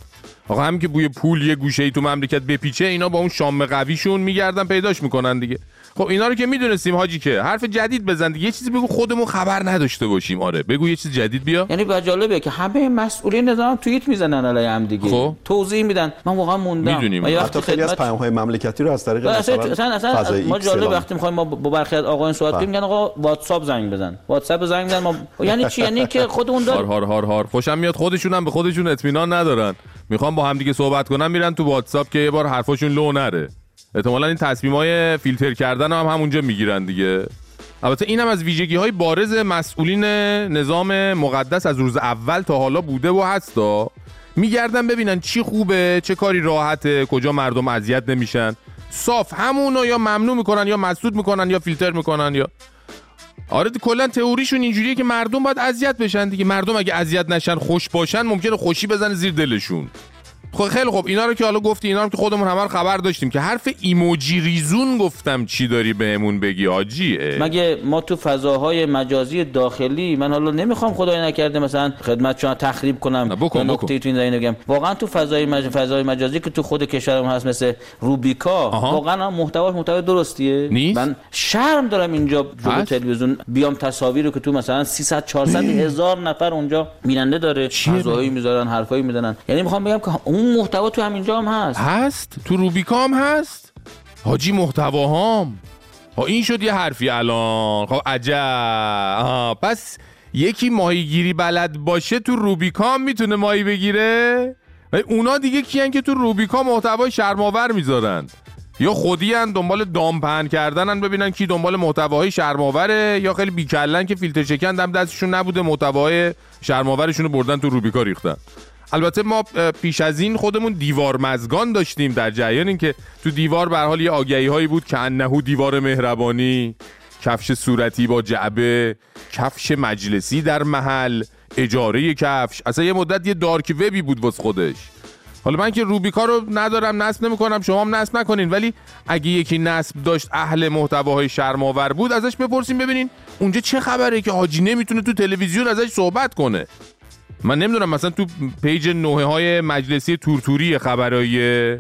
آقا همین که بوی پول یه گوشه ای تو مملکت بپیچه اینا با اون شام قویشون میگردن پیداش می‌کنن دیگه. خب اینا رو که می‌دونستیم حاجی که حرف جدید بزن دیگه یه چیزی بگو خودمون خبر نداشته باشیم. آره بگو یه چیز جدید بیا. یعنی با جالبه که همه مسئولین نظام توییت می‌زنن علیه هم دیگه. خب. توضیح میدن. من واقعا موندم. می‌دونیم. و یه حتی وقتی خیلی از خدمت- پیام های مملکتی رو از طریق اصلا مثلا اصلا, اصلا ما جالب وقتی می‌خوایم ما با برخی از آقایان صحبت بله. کنیم میگن آقا واتساپ زنگ بزن. واتساپ زنگ بزن ما یعنی چی؟ یعنی که خودمون هار داریم هار هار هار خوشم میاد خودشون هم به خودشون اطمینان ندارن. می‌خوام با همدیگه صحبت کنن میرن تو واتساپ که یه بار حرفاشون لو نره. احتمالا این تصمیم های فیلتر کردن هم همونجا می‌گیرن دیگه. البته این هم از ویژگی های بارز مسئولین نظام مقدس از روز اول تا حالا بوده و هستا. میگردن ببینن چی خوبه چه کاری راحته کجا مردم اذیت نمیشن. صاف همونو یا ممنوع می‌کنن یا مسدود می‌کنن یا فیلتر می‌کنن یا آره کلا تئوریشون اینجوریه که مردم باید اذیت بشن دیگه. مردم اگه اذیت نشن خوش باشن ممکنه خوشی بزنه زیر دلشون. خب خیلی خب اینا رو که حالا گفتی اینا رو که خودمون همه رو خبر داشتیم که حرف ایموجی ریزون گفتم چی داری بهمون بگی آجی. مگه ما تو فضاهای مجازی داخلی من حالا نمی‌خوام خدای نکرده مثلا خدمت شما تخریب کنم بکن،. نکته تو این زمینه بگم. واقعا تو فضای مج... فضای مجازی که تو خود کشورمون هست مثل روبیکا واقعا محتوا محتوا درستیه. نیست؟ من شرم دارم اینجا جلو؟ تلویزیون بیام تصاویر رو که تو مثلا 300 400 هزار نفر اونجا بیننده داره. فضایی می‌ذارن حرفایی می‌زنن. یعنی می‌خوام بگم که اون محتوا تو همینجا هم هست. هست؟ تو روبیکام هست؟ حاجی محتواهام ها این شد یه حرفی الان. خب عجب. پس یکی ماهیگیری بلد باشه تو روبیکام می‌تونه ماهی بگیره؟ و اونا دیگه کیان که تو روبیکام محتوای شرماور می‌ذارن. یا خودی هن دنبال دام پهن کردنن ببینن کی دنبال محتواهای شرماوره یا خیلی بیکلن که فیلتر شکن دم دستشون نبوده محتوای شرماورشون رو بردن تو روبیکا ریختن. البته ما پیش از این خودمون دیوار مزگان داشتیم در جریان اینکه تو دیوار به حال یه آگهی هایی بود که انهو دیوار مهربانی کفش صورتی با جعبه کفش مجلسی در محل اجاره کفش اصلا یه مدت یه دارک وبی بود واسه خودش. حالا من که روبیکا رو ندارم نصب نمی‌کنم شما هم نصب نکنین ولی اگه یکی نصب داشت اهل محتواهای شرماور بود ازش بپرسیم ببینین اونجا چه خبره که حاجی نمی‌تونه تو تلویزیون ازش صحبت کنه. من نمی‌دونم مثلا تو page نوه های مجلسی تورتوری خبرایی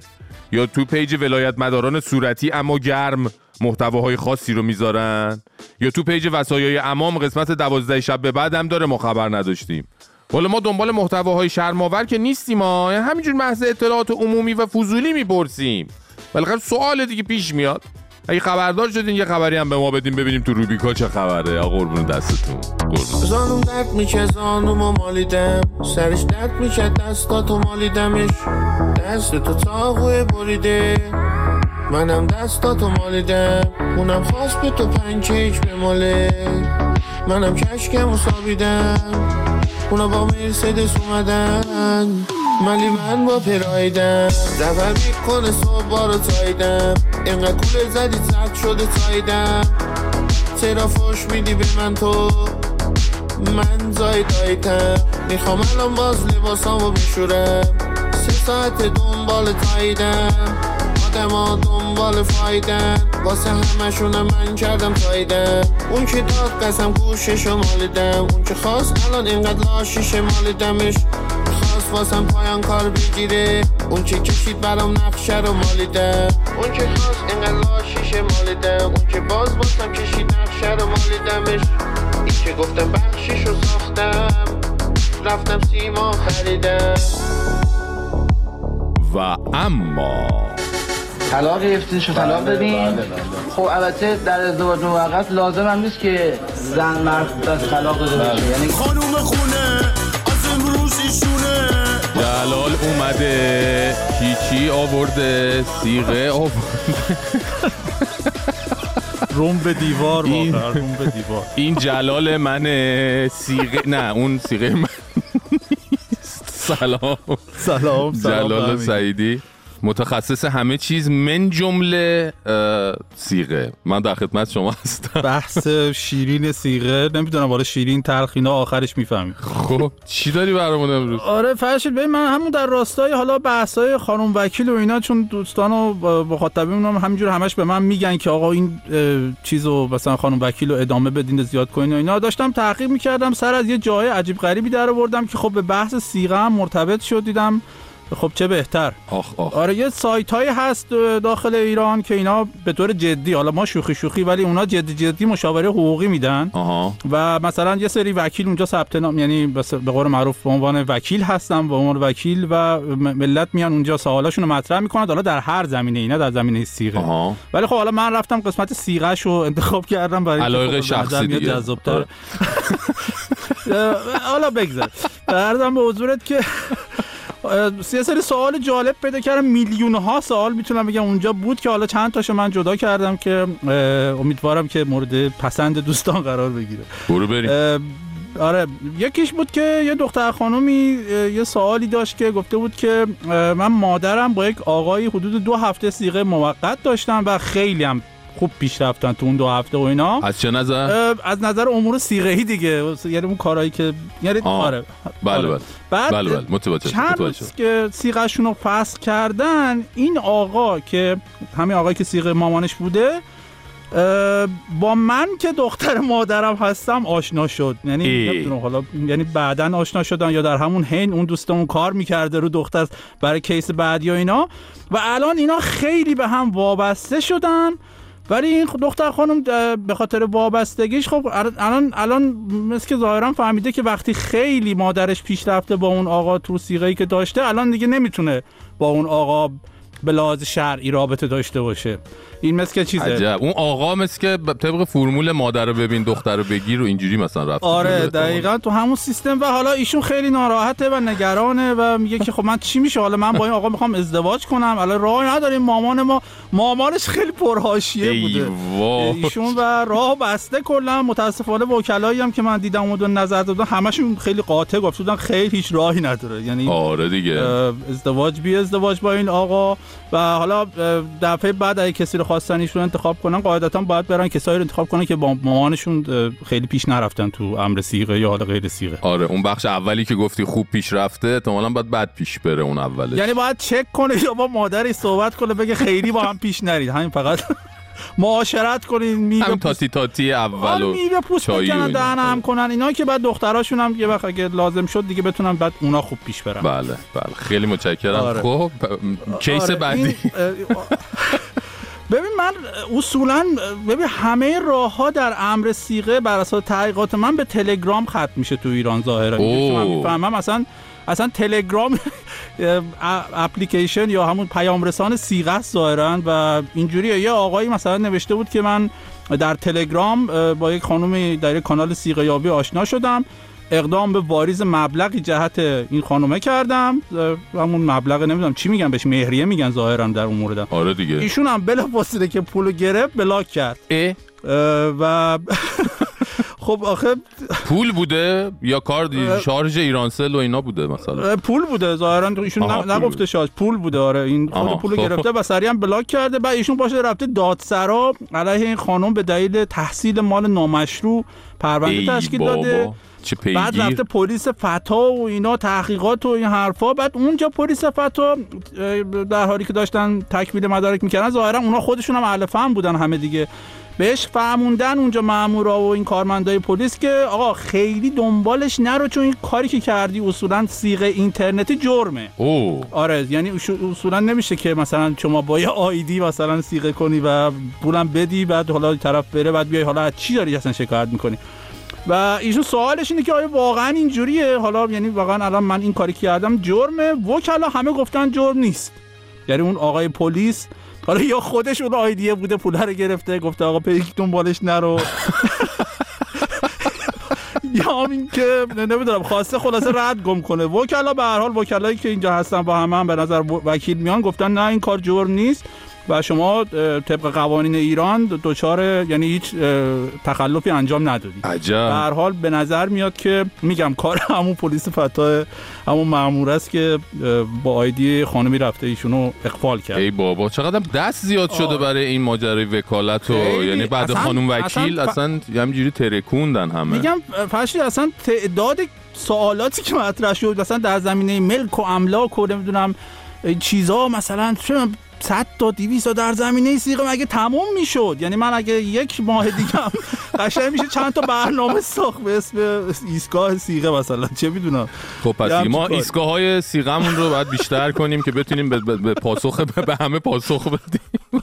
یا تو page ولایت مداران صورتی اما گرم محتواهای خاصی رو می‌ذارن یا تو page وصایای امام قسمت دوازده شب به بعد هم داره ما خبر نداشتیم. حالا ما دنبال محتواهای شرم‌آور که نیستیم ما همینجور محض اطلاعات عمومی و فضولی می‌پرسیم. بالاخره سوال دیگه پیش میاد. اگه خبردار شدین یه خبری هم به ما بدین ببینیم تو روبیکا چه خبره. آقا قربون دستتون. زانوم درد میشه زانومو مالیدم. سرش درد میشه دستاتو مالیدمش. دست تو تاقوی بریده. منم دستاتو مالیدم. اونم خواست به تو پنکیک بماله. منم کشکم و سابیدم. اونا با مرسدس اومدن. ملی من با پرایدم. زفر می‌کنه صبح بارو تایدم اینقدر کوله زدی زد شده تایدم چرا فش میدی به من تو؟ من زایدایتم می‌خوام الان باز لباسامو بشورم. سه ساعت دنبال تایدم آدما دنبال فایدن واسه همشونم من کردم تایدم اون که داد قسم گوششو مالیدم اون که خواست الان اینقدر لاشیش مالیدمش. خواست واسم پایان کار بگیره. اون که کشید برام نقشه رو مالیدم اون که خواست اینقدر لاشیش مالیدم اون که باز واسم کشید نقشه رو مالیدمش. این که گفتم بخشش رو ساختم. رفتم سیما خریدم. و اما طلاق گرفتین شو طلاق بدین خب البته در ازدواج موقت لازم هم نیست که زن مرد از طلاق داده بشه یعنی خانوم خونه از امروز ایشونه. جلال اومده کیچی آورده سیغه آورده. روم به دیوار این- واقعا روم به دیوار. این جلال منه سیغه نه اون سیغه من. سلام. سلام سلام جلال. سعیدی. متخصص همه چیز من جمله سیغه. من در خدمت شما هستم. بحث شیرین سیغه نمی‌دونم حالا شیرین تلخینا آخرش می‌فهمیم. خب چی داری برامون امروز؟ آره فرشید ببین من همون در راستای حالا بحثای خانم وکیل و اینا چون دوستان و مخاطبین هم همینجور همش به من میگن که آقا این چیزو مثلا خانم وکیل رو ادامه بدین زیاد کنین و اینا. داشتم تحقیق می‌کردم سر از یه جای عجیب غریبی در آوردم که خب به بحث سیغه هم مرتبط شد دیدم خب چه بهتر؟ آخ آخ. آره یه سایت هایی هست داخل ایران که اینا به طور جدی حالا ما شوخی شوخی ولی اونا جدی جدی مشاوره حقوقی میدن. آها. و مثلا یه سری وکیل اونجا ثبت نام یعنی به قول معروف به عنوان وکیل هستن به عنوان وکیل و ملت میان اونجا سوالاشون رو مطرح می‌کنن حالا در هر زمینه اینا در زمینه سیغه. آها. ولی خب حالا من رفتم قسمت سیغهش رو انتخاب کردم برای علایق خب شخصی دیگه. جذاب‌تر. آره. [laughs] حالا بگذار. به حضورت که [laughs] یه سری سوال جالب پیدا کردم. میلیون ها سوال می‌تونم بگم اونجا بود که حالا چند تاشو من جدا کردم که امیدوارم که مورد پسند دوستان قرار بگیره. برو بریم. آره یکیش بود که یه دختر خانومی یه سوالی داشت که گفته بود که من مادرم با یک آقایی حدود دو هفته سیغه موقت داشتم و خیلی هم خوب پیش رفتن تو اون دو هفته و اینا. از چه نظر؟ از نظر امور سیغه‌ای دیگه یعنی اون کارهایی که یعنی آه. آره. بله آره. بله. بعد بله بله متوجه چند روز. که سیغهشون رو فصل کردن این آقا که همین آقایی که سیغه مامانش بوده با من که دختر مادرم هستم آشنا شد یعنی. نمی‌دونم حالا یعنی بعدا آشنا شدن یا در همون حین اون دوستمون کار می‌کرده رو دختر برای کیس بعدی و اینا و الان اینا خیلی به هم وابسته شدن ولی این دختر خانم به خاطر وابستگیش خب الان الان مثل که ظاهرا فهمیده که وقتی خیلی مادرش پیش رفته با اون آقا تو سیغه‌ای که داشته الان دیگه نمی‌تونه با اون آقا به لحاظ شرعی رابطه داشته باشه. این مثل که چیزه؟ عجب. اون آقا مثل که طبق فرمول مادر رو ببین دختر رو بگیر و اینجوری مثلا رفت. آره دقیقا تو همون سیستم و حالا ایشون خیلی ناراحته و نگرانه و میگه که خب من چی میشه؟ حالا من با این آقا می‌خوام ازدواج کنم. الان راه نداریم. مامان ما مامانش خیلی پرهاشیه بوده. ایشون و راه بسته کلا. متاسفانه وکلایی هم که من دیدم اون نظر دادن همشون خیلی قاطع گفت. بودن خیلی هیچ راهی نداره. یعنی آره دیگه. ازدواج بی ازدواج با این آقا. و حالا دفعه بعد اگه کسی رو خواستن ایشون انتخاب کنن قاعدتا باید برن کسایی رو انتخاب کنن که با مامانشون خیلی پیش نرفتن تو امر سیغه یا حالا غیر سیغه. آره اون بخش اولی که گفتی خوب پیش رفته احتمالاً باید بد پیش بره اون اولش. یعنی باید چک کنه یا با مادرش صحبت کنه بگه خیلی با هم پیش نرید. همین فقط معاشرت کنین میوه پوست تاتی تاتی اول آره و میوه پوست بکنن. دهن هم کنن اینا که بعد دختراشون هم یه وقت اگه لازم شد دیگه بتونن بعد اونا خوب پیش برن. بله بله. خیلی متشکرم. آره. خب کیس آره، بعدی. این، [laughs] ببین من اصولا ببین همه راه ها در امر سیغه بر اساس تحقیقات من به تلگرام ختم میشه تو ایران ظاهرا. اینجوری من. می‌فهمم اصلا اصلا تلگرام [laughs] اپلیکیشن یا همون پیام رسان سیغه است ظاهرا و اینجوریه. یه آقایی مثلا نوشته بود که من در تلگرام با یک خانم در یک کانال سیغه یابی آشنا شدم. اقدام به واریز مبلغی جهت این خانومه کردم. اه، همون مبلغ نمی‌دونم چی میگن بهش مهریه میگن ظاهرا در اون مورد. آره دیگه. ایشون هم بلافاصله که پولو گرفت بلاک کرد. اه؟ و [laughs] خب آخه پول بوده یا کارد شارژ ایرانسل و اینا بوده مثلا؟ اه، پول بوده. ظاهرا ایشون نگفته شاش پول بوده آره. این خود پول خب. گرفته و سریع هم بلاک کرده. بعد ایشون باشه رفته دادسرا علیه این خانم به دلیل تحصیل مال نامشروع پرونده تشکیل بابا. داده چه بعد پیگیر رفته پلیس فتا و اینا تحقیقات و این حرفا. بعد اونجا پلیس فتا در حالی که داشتن تکمیل مدارک می‌کردن ظاهرا اونا خودشون هم اهل فهم بودن همه دیگه. بهش فهموندن اونجا مامورا و این کارمندای پلیس که آقا خیلی دنبالش نرو چون این کاری که کردی اصولا سیغه اینترنتی جرمه. او آره یعنی اص- اصولا نمیشه که مثلا شما با یه آیدی مثلا سیغه کنی و پولم بدی بعد حالا طرف بره بعد بیای حالا از چی داری اصلا شکایت می‌کنی؟ و ایشون سوالش اینه که آیا واقعا اینجوریه؟ حالا یعنی واقعا الان من این کاری کردم جرمه. وکلا همه گفتن جرم نیست. یعنی اون آقای پلیس حالا یا خودش اون آیدیه بوده پول رو گرفته گفته آقا پیک دنبالش نرو. یا همین که نمی‌دونم خواسته خلاصه رد گم کنه. وکلا به هر حال وکلایی که اینجا هستن با همه هم به نظر وکیل میان گفتن نه این کار جرم نیست. و شما طبق قوانین ایران دچار یعنی هیچ تخلفی انجام ندادید. عجب. هر حال به نظر میاد که میگم کار [laughs] همون پلیس فتا همون مامور است که با آیدی خانمی رفته ایشونو اقفال کرد. ای بابا چقدر دست زیاد شده برای این ماجرای وکالت و. یعنی بعد خانم وکیل اصلا اصلا, ف- همینجوری ترکوندن همه. میگم فرشی اصلا تعداد سوالاتی که مطرح شد مثلا در زمینه ملک و املاک و نمی‌دونم این چیزها مثلا چه 100 تا 200 تا در زمینه سیغه مگه تموم می‌شد؟ یعنی من اگه یک ماه دیگه [laughs] قشنگ میشه چند تا برنامه ساخت به اسم ایستگاه سیغه مثلا چه می‌دونم. خب پس ما. ایستگاه های سیغمون رو باید بیشتر کنیم که بتونیم به, به, به پاسخ به همه پاسخ بدیم. [laughs]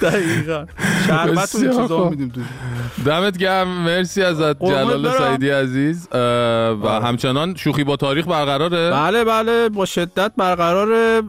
دقیقاً. شربت و این بسیار چیزا. میدیم تو دمت گرم. مرسی ازت جلال. سعیدی عزیز. و همچنان شوخی با تاریخ برقراره. بله بله با شدت برقرار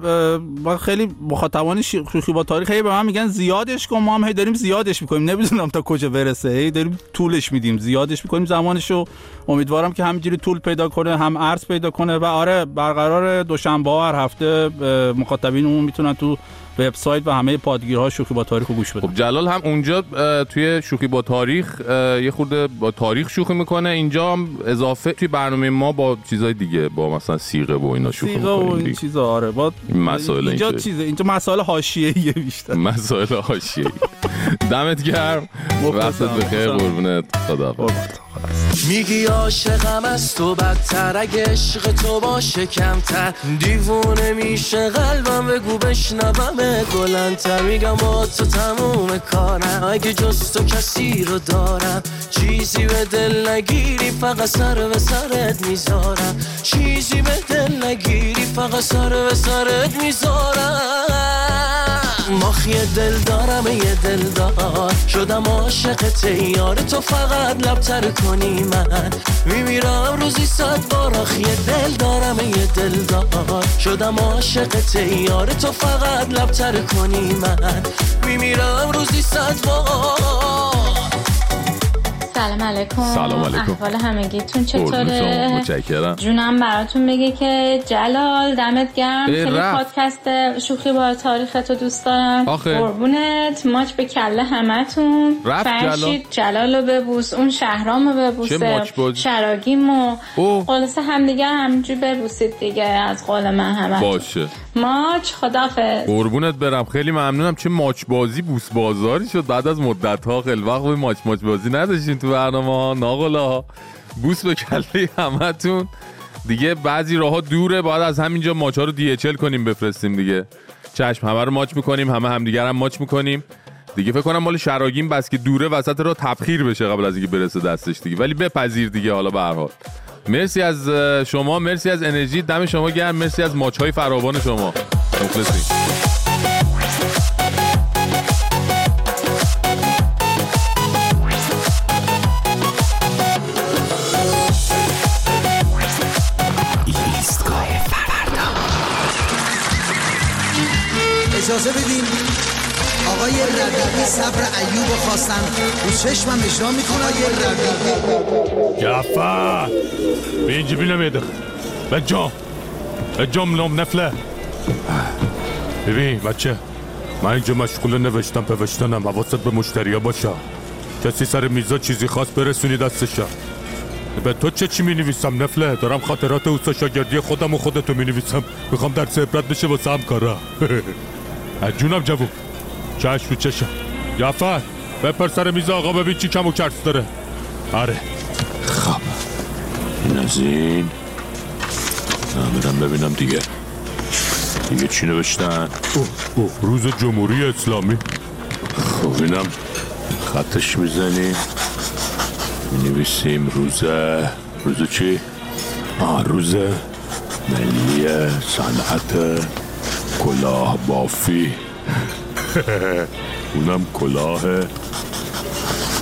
ما خیلی مخاطبان شوخی با تاریخ هی به من میگن زیادش کن. ما هم هی داریم زیادش می‌کنیم. نمی‌دونم تا کجا برسه. هی داریم طولش میدیم. زیادش می‌کنیم. زمانشو امیدوارم که همینجوری طول پیدا کنه هم عرض پیدا کنه. و آره برقرار دوشنبه ها هر هفته مخاطبین اون می‌تونن تو وبسایت و همه پادگیرها شوخی با تاریخ رو گوش بدن. خب جلال هم اونجا توی شوخی با تاریخ یه خورده با تاریخ شوخی می‌کنه. اینجا هم اضافه توی برنامه ما با چیزای دیگه با مثلا سیغه و اینا شوخی سیغه و می‌کنیم. این. چیزا آره. با مسائل اینجا. چیزه اینجا مسائل حاشیه‌ایه بیشتر. مسائل حاشیه‌ای. دمت گرم. وقتت بخیر. قربونت. خدا میگی عاشقم از تو بدتر اگه عشق تو باشه کمتر. دیوونه میشه قلبم بگو بشنوم بلندتر. میگم با تو تموم کارم. اگه جز تو کسی رو دارم چیزی به دل نگیری فقط سر به سرت می‌ذارم. چیزی به دل نگیری فقط سر به سرت می‌ذارم. ماخی دل دارم یه دل دار. شدم عاشق تیار تو فقط لبتر کنی من. میمیرم روزی صد بار آخی دل دارم یه دل دار. شدم عاشق تیار تو فقط لبتر کنی من. میمیرم روزی صد بار. سلام علیکم. سلام علیکم. احوال همگیتون. چطوره؟ متشکرم. جونم براتون بگه که جلال دمت گرم. خیلی. پادکست شوخی با تاریخ تو دوست دارم. آخه. قربونت. ماچ به کله همتون. رفت فرشید جلال رو ببوس اون شهرام رو چه ببوسه ماچ بازی؟ شراگیم و خلاصه همدیگه همجور ببوسید دیگه از قول من همه باشه. ماچ خدافظ. قربونت برم. خیلی ممنونم. چه ماچ بازی بوس بازاری شد. بعد از مدت ها خیلی وقت ماچ ماچ بازی نداشتیم تو برنامه ها ناقلا ها بوس به کله همتون. دیگه بعضی راه ها دوره باید از همینجا ماچ رو دی کنیم بفرستیم دیگه. چشم همه رو ماچ می‌کنیم همه همدیگر هم ماچ می‌کنیم. دیگه فکر کنم مال شراگیم بس که دوره وسط را تبخیر بشه قبل از اینکه برسه دستش دیگه. ولی بپذیر دیگه حالا به هر حال. مرسی از شما مرسی از انرژی دم شما گرم مرسی از ماچ های فراوان شما. مخلصیم. اجازه بدین؟ آقای ربیعی صبر ایوب رو خواستن. رو چشمم اجرا می‌کنه آقای ربیعی جعفر! بینجی بینم یه دقیقه بجام بجام نفله. ببین بچه من اینجا مشغول نوشتم پوشتنم. حواست به مشتریا باشه. کسی سر میزا چیزی خواست برسونی دستشه به تو چه چی می نویسم نفله؟ دارم خاطرات اوستا شاگردی خودم و خودتو می نویسم می‌خوام درس عبرت بشه واسه هم کارا از [laughs] جونم جوون. چشم رو چشم. جعفر بپر سر میز آقا ببین چی کم و کرس داره. آره. خب. این از این برم ببینم دیگه. دیگه چی نوشتن؟ اوه اوه روز جمهوری اسلامی. خب اینم خطش می‌زنیم می نویسیم روز روز چی؟ آه روز ملی صنعت. کلاه بافی اونم کلاه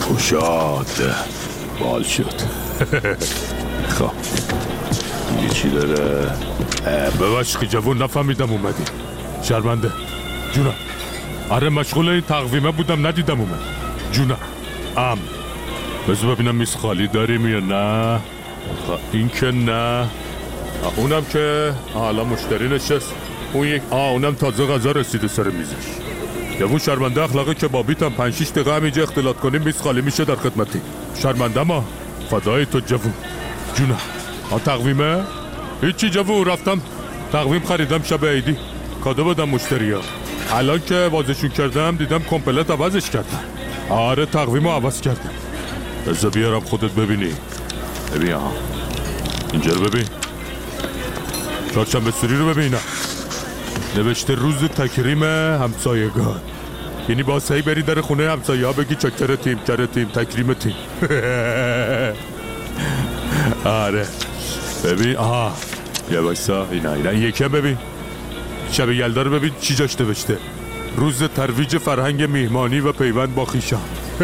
کشاد بال شد. خب. دیگه چی داره؟ ببخش که جوون نفهمیدم اومدی. شرمنده. جونم آره مشغول این تقویمه بودم ندیدم اومد جونم ام بذار ببینم میز خالی داریم یا نه؟ خب، این که نه. اونم که حالا مشتری نشست. اون یک آه اونم تازه غذا رسیده سر میزش. جوون شرمنده اخلاق کبابیت هم پنج شیش دقیقه همینجا اختلاط کنیم میز خالی میشه در خدمتی. شرمنده ما فدای تو جوون. جونم آن تقویمه؟ هیچی جوون رفتم تقویم خریدم شب عیدی. کادو بدم ها الان که بازشون کردم دیدم کمپلت عوضش کردم آره تقویم رو عوض کردم بذار بیارم خودت ببینی. ببین ها اینجا رو ببین. چهارشنبه سوری رو ببینم. نوشته روز تکریم همسایگان. یعنی با سعی بری در خونه همسایه ها بگی چکر تیم کر تیم تکریم تیم. [laughs] آره. ببین آها. یه بایستا اینا اینا. هم ببین. شب یلدا رو ببین چی جاش نوشته. روز ترویج فرهنگ میهمانی و پیوند با خیشان. [laughs]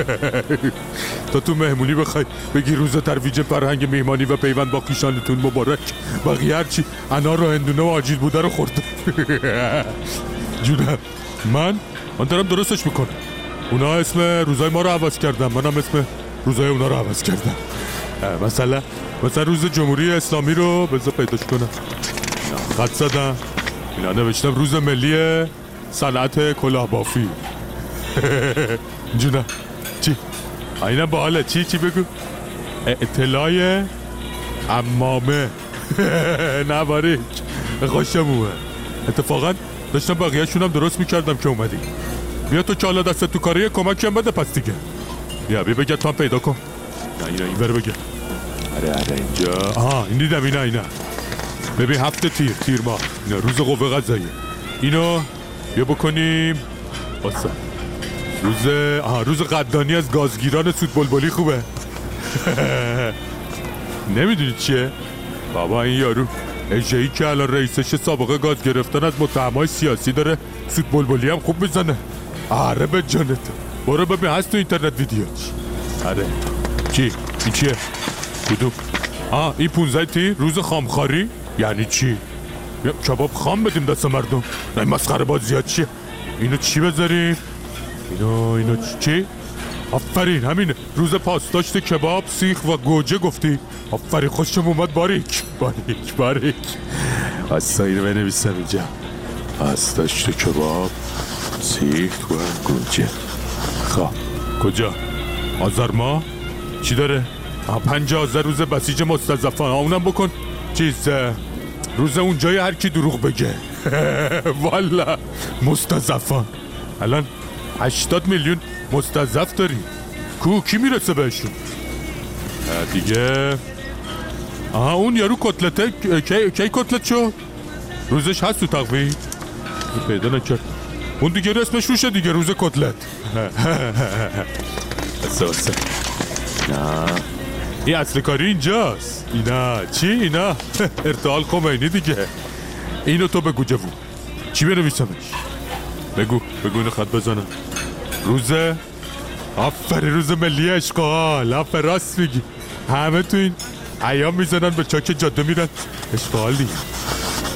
تا تو مهمونی بخوای بگی روز ترویج فرهنگ میهمانی و پیوند با خیشانتون مبارک. بقیه هرچی انار و هندونه و آجیل بوده رو خورده [laughs] جونم من؟ من دارم درستش می‌کنم. اونا اسم روزای ما رو عوض کردم منم اسم روزای اونا رو عوض کردم. مثلا مثلا روز جمهوری اسلامی رو بذار پیداش کنم. خط زدم. اینا نوشتم روز ملی صنعت کلاهبافی [laughs] جونم. اینا باحاله چی چی بگو اطلاع امامه نه باریک خوشم اومد اتفاقا داشتم بقیهشون هم درست می‌کردم که اومدی. بیا تو که حالا دست تو کاری کمکی هم بده پس دیگه. بیا بیا بگه تو هم پیدا کن. نه اینا این بره بگه. آره آره اینجا. آها این دیدم اینا اینا. ببین هفته تیر تیر ماه. اینا روز قوه قضاییه. اینو بیا بکنیم. واسه. روز آها روز قدردانی از گازگیران سود بلبلی خوبه. [laughs] نمی‌دونی چیه؟ بابا این یارو اجهی که الان رئیسش سابقه گاز گرفتن از متهمای سیاسی داره سود بلبلی هم خوب می‌زنه. آره به جانت. برو ببین هست تو اینترنت ویدیوش آره. چی این چیه کدوم؟ آه این 15 تی؟ روز خامخاری؟ یعنی چی؟ کباب خام بدیم دست مردم. نه مسخره بازی ها چیه؟ اینو چی بذاریم اینو اینو چی آفرین همینه روز پاسداشت کباب سیخ و گوجه گفتی. آفرین خوشم اومد باریک باریک باریک. از سایر بنویسم اینجا. پاسداشت کباب سیخ و گوجه. خب کجا؟ آذر ما؟ چی داره؟ پنج آذر روز بسیج مستضعفان آه، اونم بکن. چیز روز اونجای هر کی دروغ بگه. [laughs] والا مستضعفان. الان 80 میلیون مستضعف داری کو کی می‌رسه بهشون؟ دیگه. آها اون یارو کتلته. کی کی کتلت شد روزش هست تو تقویم. پیدا نکرد. اون دیگه اسمش روشه دیگه روز کتلت. [laughs] اساسه نه. این اصل کاری اینجاست. اینا چی؟ اینا؟ [laughs] ارتحال خمینی دیگه. اینو تو بگو جوون. چی بنویسمش؟ بگو بگو اینو خط بزنم. روز آفرین روز ملی اشغال. آفر راست میگی. همه تو این ایام می‌زنن به چاک جاده میرن. اشغال دیگه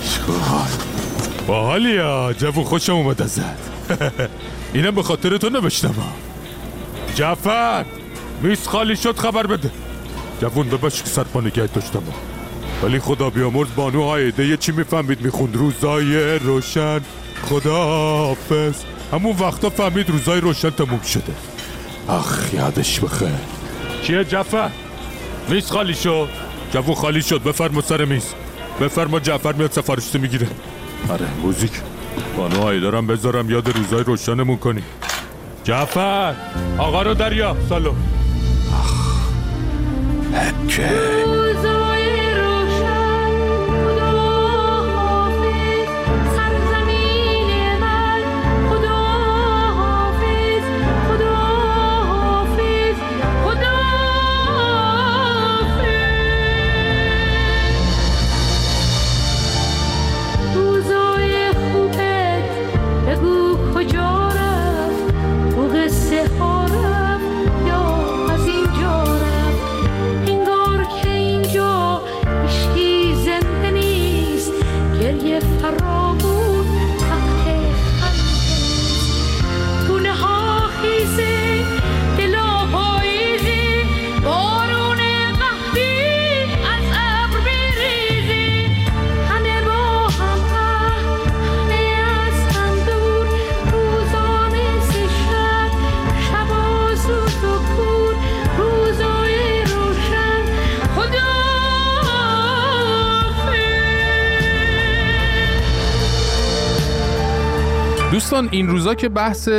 اشغال. باحالی ها جوون خوشم اومد ازت. [laughs] اینم به خاطر تو نوشتم. ها جعفر میز خالی شد خبر بده. جوون بباش که سرپا نگه داشتم. ولی خدا بیامرز بانو هایده یه چی می‌فهمید؟ می‌خوند روزای روشن. خدا حافظ همون وقتا فهمید روزای روشن تموم شده. اخ یادش بخیر. چیه جعفر؟ میز خالی شد. جوون خالی شد. بفرما سر میز. بفرما جعفر میاد سفارشته می‌گیره. آره موزیک. بانو هایدارم بذارم یاد روزای روشنمون کنی. جعفر آقا رو دریا. سالو روزای دوستان این روزا که بحث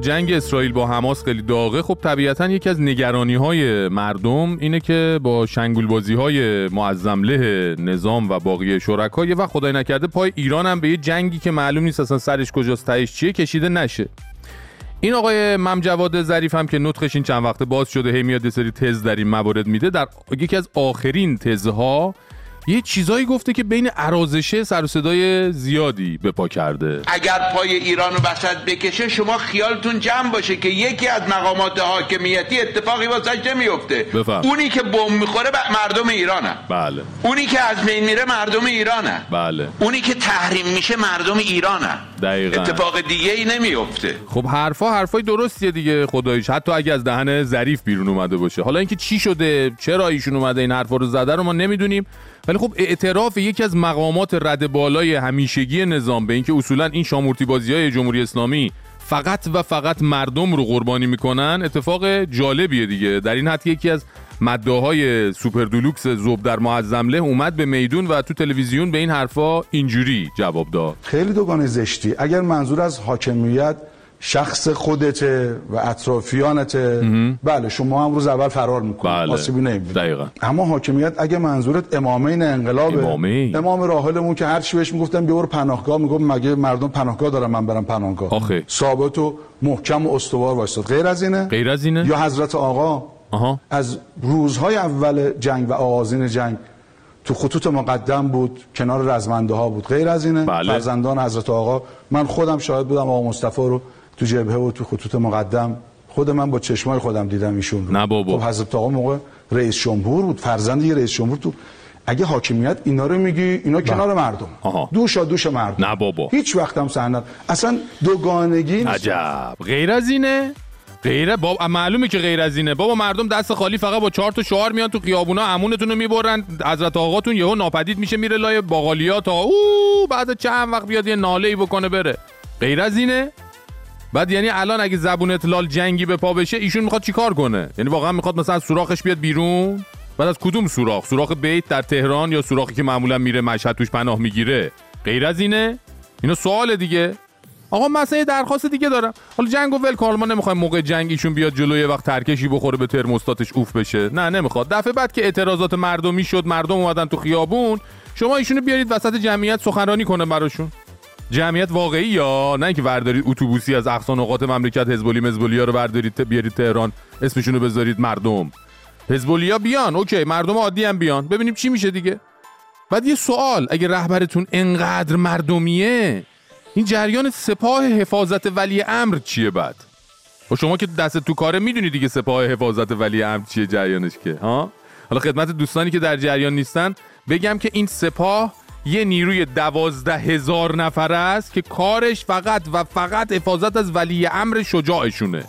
جنگ اسرائیل با حماس خیلی داغه خب طبیعتا یکی از نگرانی های مردم اینه که با شنگول بازی های معظمله نظام و باقی شرکا یه وقت خدای نکرده پای ایران هم به یه جنگی که معلوم نیست اصلا سرش کجاست تهش چیه کشیده نشه. این آقای ممجواد ظریف هم که نطقش این چند وقته باز شده هی میاد سری تز در این موارد میده. در یکی از آخرین تزها یه چیزایی گفته که بین ارازشه سر و صدای زیادی به پا کرده. اگر پای ایران و وسط بکشه شما خیالتون جمع باشه که یکی از مقامات حاکمیتی اتفاقی واسش نمیفته بفهم. اونی که بمب می‌خوره مردم ایرانه. بله. اونی که از بین میره مردم ایرانه. بله. اونی که تحریم میشه مردم ایرانه. دقیقا. اتفاق دیگه ای نمیفته خب حرفا حرفای درستیه دیگه خداییش. حتی اگه از دهن ظریف بیرون اومده باشه. حالا اینکه چی شده چرا ایشون اومده این حرفا رو زده رو ما نمی‌دونیم. ولی خب اعتراف یکی از مقامات رد بالای همیشگی نظام به اینکه اصولا این شامورتی بازی های جمهوری اسلامی فقط و فقط مردم رو قربانی می‌کنن اتفاق جالبیه دیگه. در این حد یکی از مداهای سوپر دولوکس زوب در معظمله اومد به میدون و تو تلویزیون به این حرفا اینجوری جواب داد. خیلی دوگانه زشتی. اگر منظور از حاکمیت شخص خودته و اطرافیانته. بله شما هم روز اول فرار می‌کنید. بله. آسیبی دقیقا. اما حاکمیت اگه منظورت امامین انقلابه. امامین؟ امام راحلمون که هر چی بهش می‌گفتن بیور پناهگاه. می‌گفت مگه مردم پناهگاه دارن من برم پناهگاه. آخه. ثابت و محکم و استوار وایستاد غیر از اینه؟ غیر از اینه؟ یا حضرت آقا آها. از روزهای اول جنگ و آغازین جنگ تو خطوط مقدم بود کنار رزمنده ها بود. غیر از اینه؟ بله. فرزندان حضرت آقا. من خودم شاهد بودم آقا مصطفی رو تو جبهه و تو خطوط مقدم. خود من با چشمای خودم دیدم ایشون رو. نه بابا. خب حضرت آقا موقع رئیس جمهور بود فرزند یه رئیس جمهور تو اگه حاکمیت اینا رو میگی اینا کنار مردم. آها. دوشا دوش مردم. نه بابا. هیچ وقت هم سند اصلا دوگانگی نیست. عجب. غیر از اینه؟ غیره بابا معلومه که غیر از اینه. بابا مردم دست خالی فقط با چهار تا شعار میان تو خیابونا امونتون رو می‌برن حضرت آقاتون یهو ناپدید میشه میره لای باقالیا تا او بعد چند وقت بیاد یه ناله ای بکنه بره. غیر از اینه؟ بعد یعنی الان اگه زبون اطلال جنگی به پا بشه ایشون می‌خواد چیکار کنه؟ یعنی واقعا می‌خواد مثلا از سوراخش بیاد بیرون؟ بعد از کدوم سوراخ؟ سوراخ بیت در تهران یا سوراخی که معمولا میره مشهد توش پناه می‌گیره؟ غیر از اینه؟ اینا سوال دیگه. آقا مثلا یه درخواست دیگه دارم. حالا جنگ و ول کن. ما نمی‌خوایم موقع جنگ ایشون بیاد جلوی وقت ترکشی بخوره به ترموستاتش اوف بشه. نه نمی‌خواد. دفعه بعد که اعتراضات مردمی شد مردم اومدن تو خیابون شما ایشونو بیارید وسط جمعیت سخنرانی کنه براشون. جمعیت واقعی یا نه اینکه وردارید اتوبوسی از اقصا نقاط مملکت حزبولی مزبولی ها رو بردارید بیارید تهران اسمشون رو بذارید مردم. حزبولیا بیان اوکی مردم عادی هم بیان. ببینیم چی میشه دیگه. بعد یه سوال اگه رهبرتون انقدر مردمیه این جریان سپاه حفاظت ولی امر چیه بعد؟ و شما که دست تو کاره می‌دونی دیگه سپاه حفاظت ولی امر چیه جریانش که ها؟ حالا خدمت دوستانی که در جریان نیستن بگم که این سپاه یه نیروی دوازده هزار نفر است که کارش فقط و فقط حفاظت از ولی امر شجاعشونه.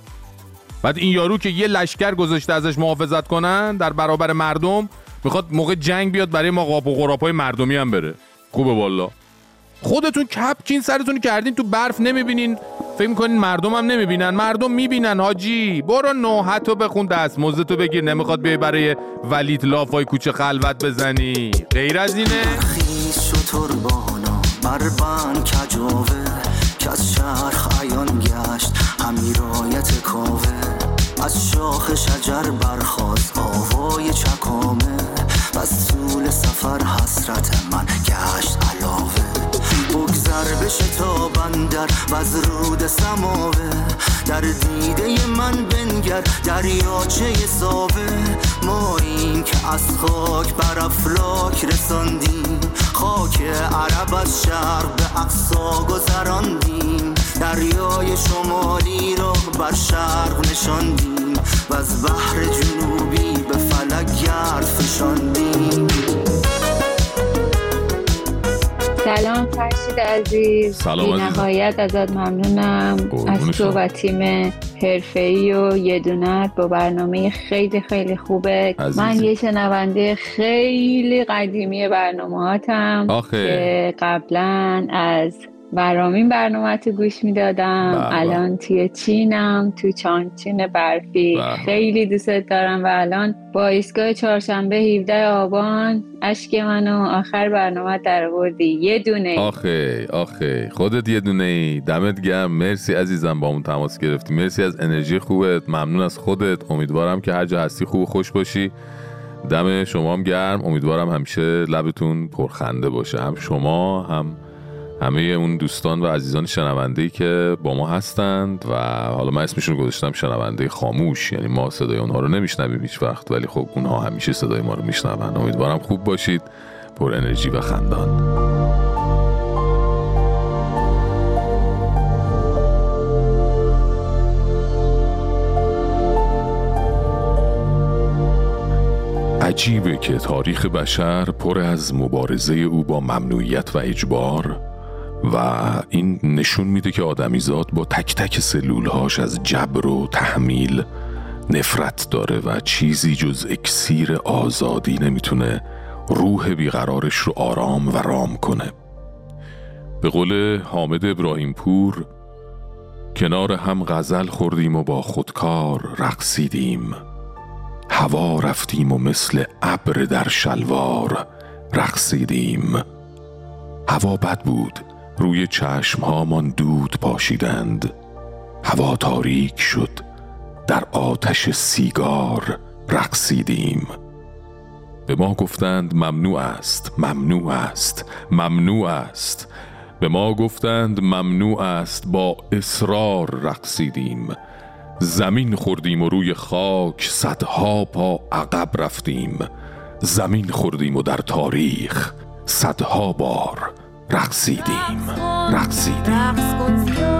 بعد این یارو که یه لشکر گذاشته ازش محافظت کنن در برابر مردم می‌خواد موقع جنگ بیاد برای ما قاپ و غراپای مردمی هم بره. خوبه والا. خودتون کپکین سرتون کردین تو برف نمی‌بینین. فکر می‌کنین مردم هم نمی‌بینن. مردم می‌بینن حاجی برو نوحتو بخون دست تو بگیر. نمی‌خواد بیای برای ولید لافای کوچه خلوت بزنی. غیر از اینه. تربانا بربن کجاوه عیان گشت کاوه. از شاخ شجر برخواست آوای چکامه. و از طول سفر حسرت من گشت علاوه. بگذر بشه تا بندر و از رود سماوه. در دیده من بنگر دریاچه ساوه. ما این که از خاک بر افلاک رساندیم. خاک عرب از شرق به اقصا گذراندیم. دریای شمالی را بر شرق نشاندیم. و از بحر جنوبی به فلک گرد فشاندیم. سلام فرشید عزیز. سلام نهایت ازت ممنونم. از تو و تیم حرفه‌ای و یه دونت با برنامه خیلی خیلی خوبه. من یه شنونده خیلی قدیمی برنامه هاتم که قبلا از برامین برنامه تو گوش می‌دادم. الان توی چینم تو چانچین برفی. خیلی دوست دارم و الان با ایستگاه چهارشنبه 17 آبان اشک منو آخر برنامه در آوردی. یه دونه آخه آخه. خودت یه دونه ای. دمت گرم. مرسی عزیزم با اون تماس گرفتی. مرسی از انرژی خوبت. ممنون از خودت. امیدوارم که هر جا هستی خوب و خوش باشی. دم شما هم گرم. امیدوارم همیشه لبتون پرخنده باشه. هم شما هم همه اون دوستان و عزیزان شنونده که با ما هستند و حالا من اسمشون گذاشتم شنونده خاموش یعنی ما صدای اونها رو نمیشنویم هیچ وقت ولی خب اونها همیشه صدای ما رو میشنون. امیدوارم خوب باشید. پر انرژی و خندان. عجیبه که تاریخ بشر پر از مبارزه او با ممنوعیت و اجبار و این نشون میده که آدمیزاد با تک تک سلولهاش از جبر و تحمیل نفرت داره و چیزی جز اکسیر آزادی نمی‌تونه روح بیقرارش رو آرام و رام کنه. به قول حامد ابراهیم پور کنار هم غزل خوردیم و با خودکار رقصیدیم. هوا رفتیم و مثل ابر در شلوار رقصیدیم. هوا بد بود روی چشمهامان دود پاشیدند. هوا تاریک شد. در آتش سیگار رقصیدیم. به ما گفتند ممنوع است ممنوع است ممنوع است. به ما گفتند ممنوع است با اصرار رقصیدیم. زمین خوردیم و روی خاک صدها پا عقب رفتیم. زمین خوردیم و در تاریخ صدها بار رقصیدیم رقصیدیم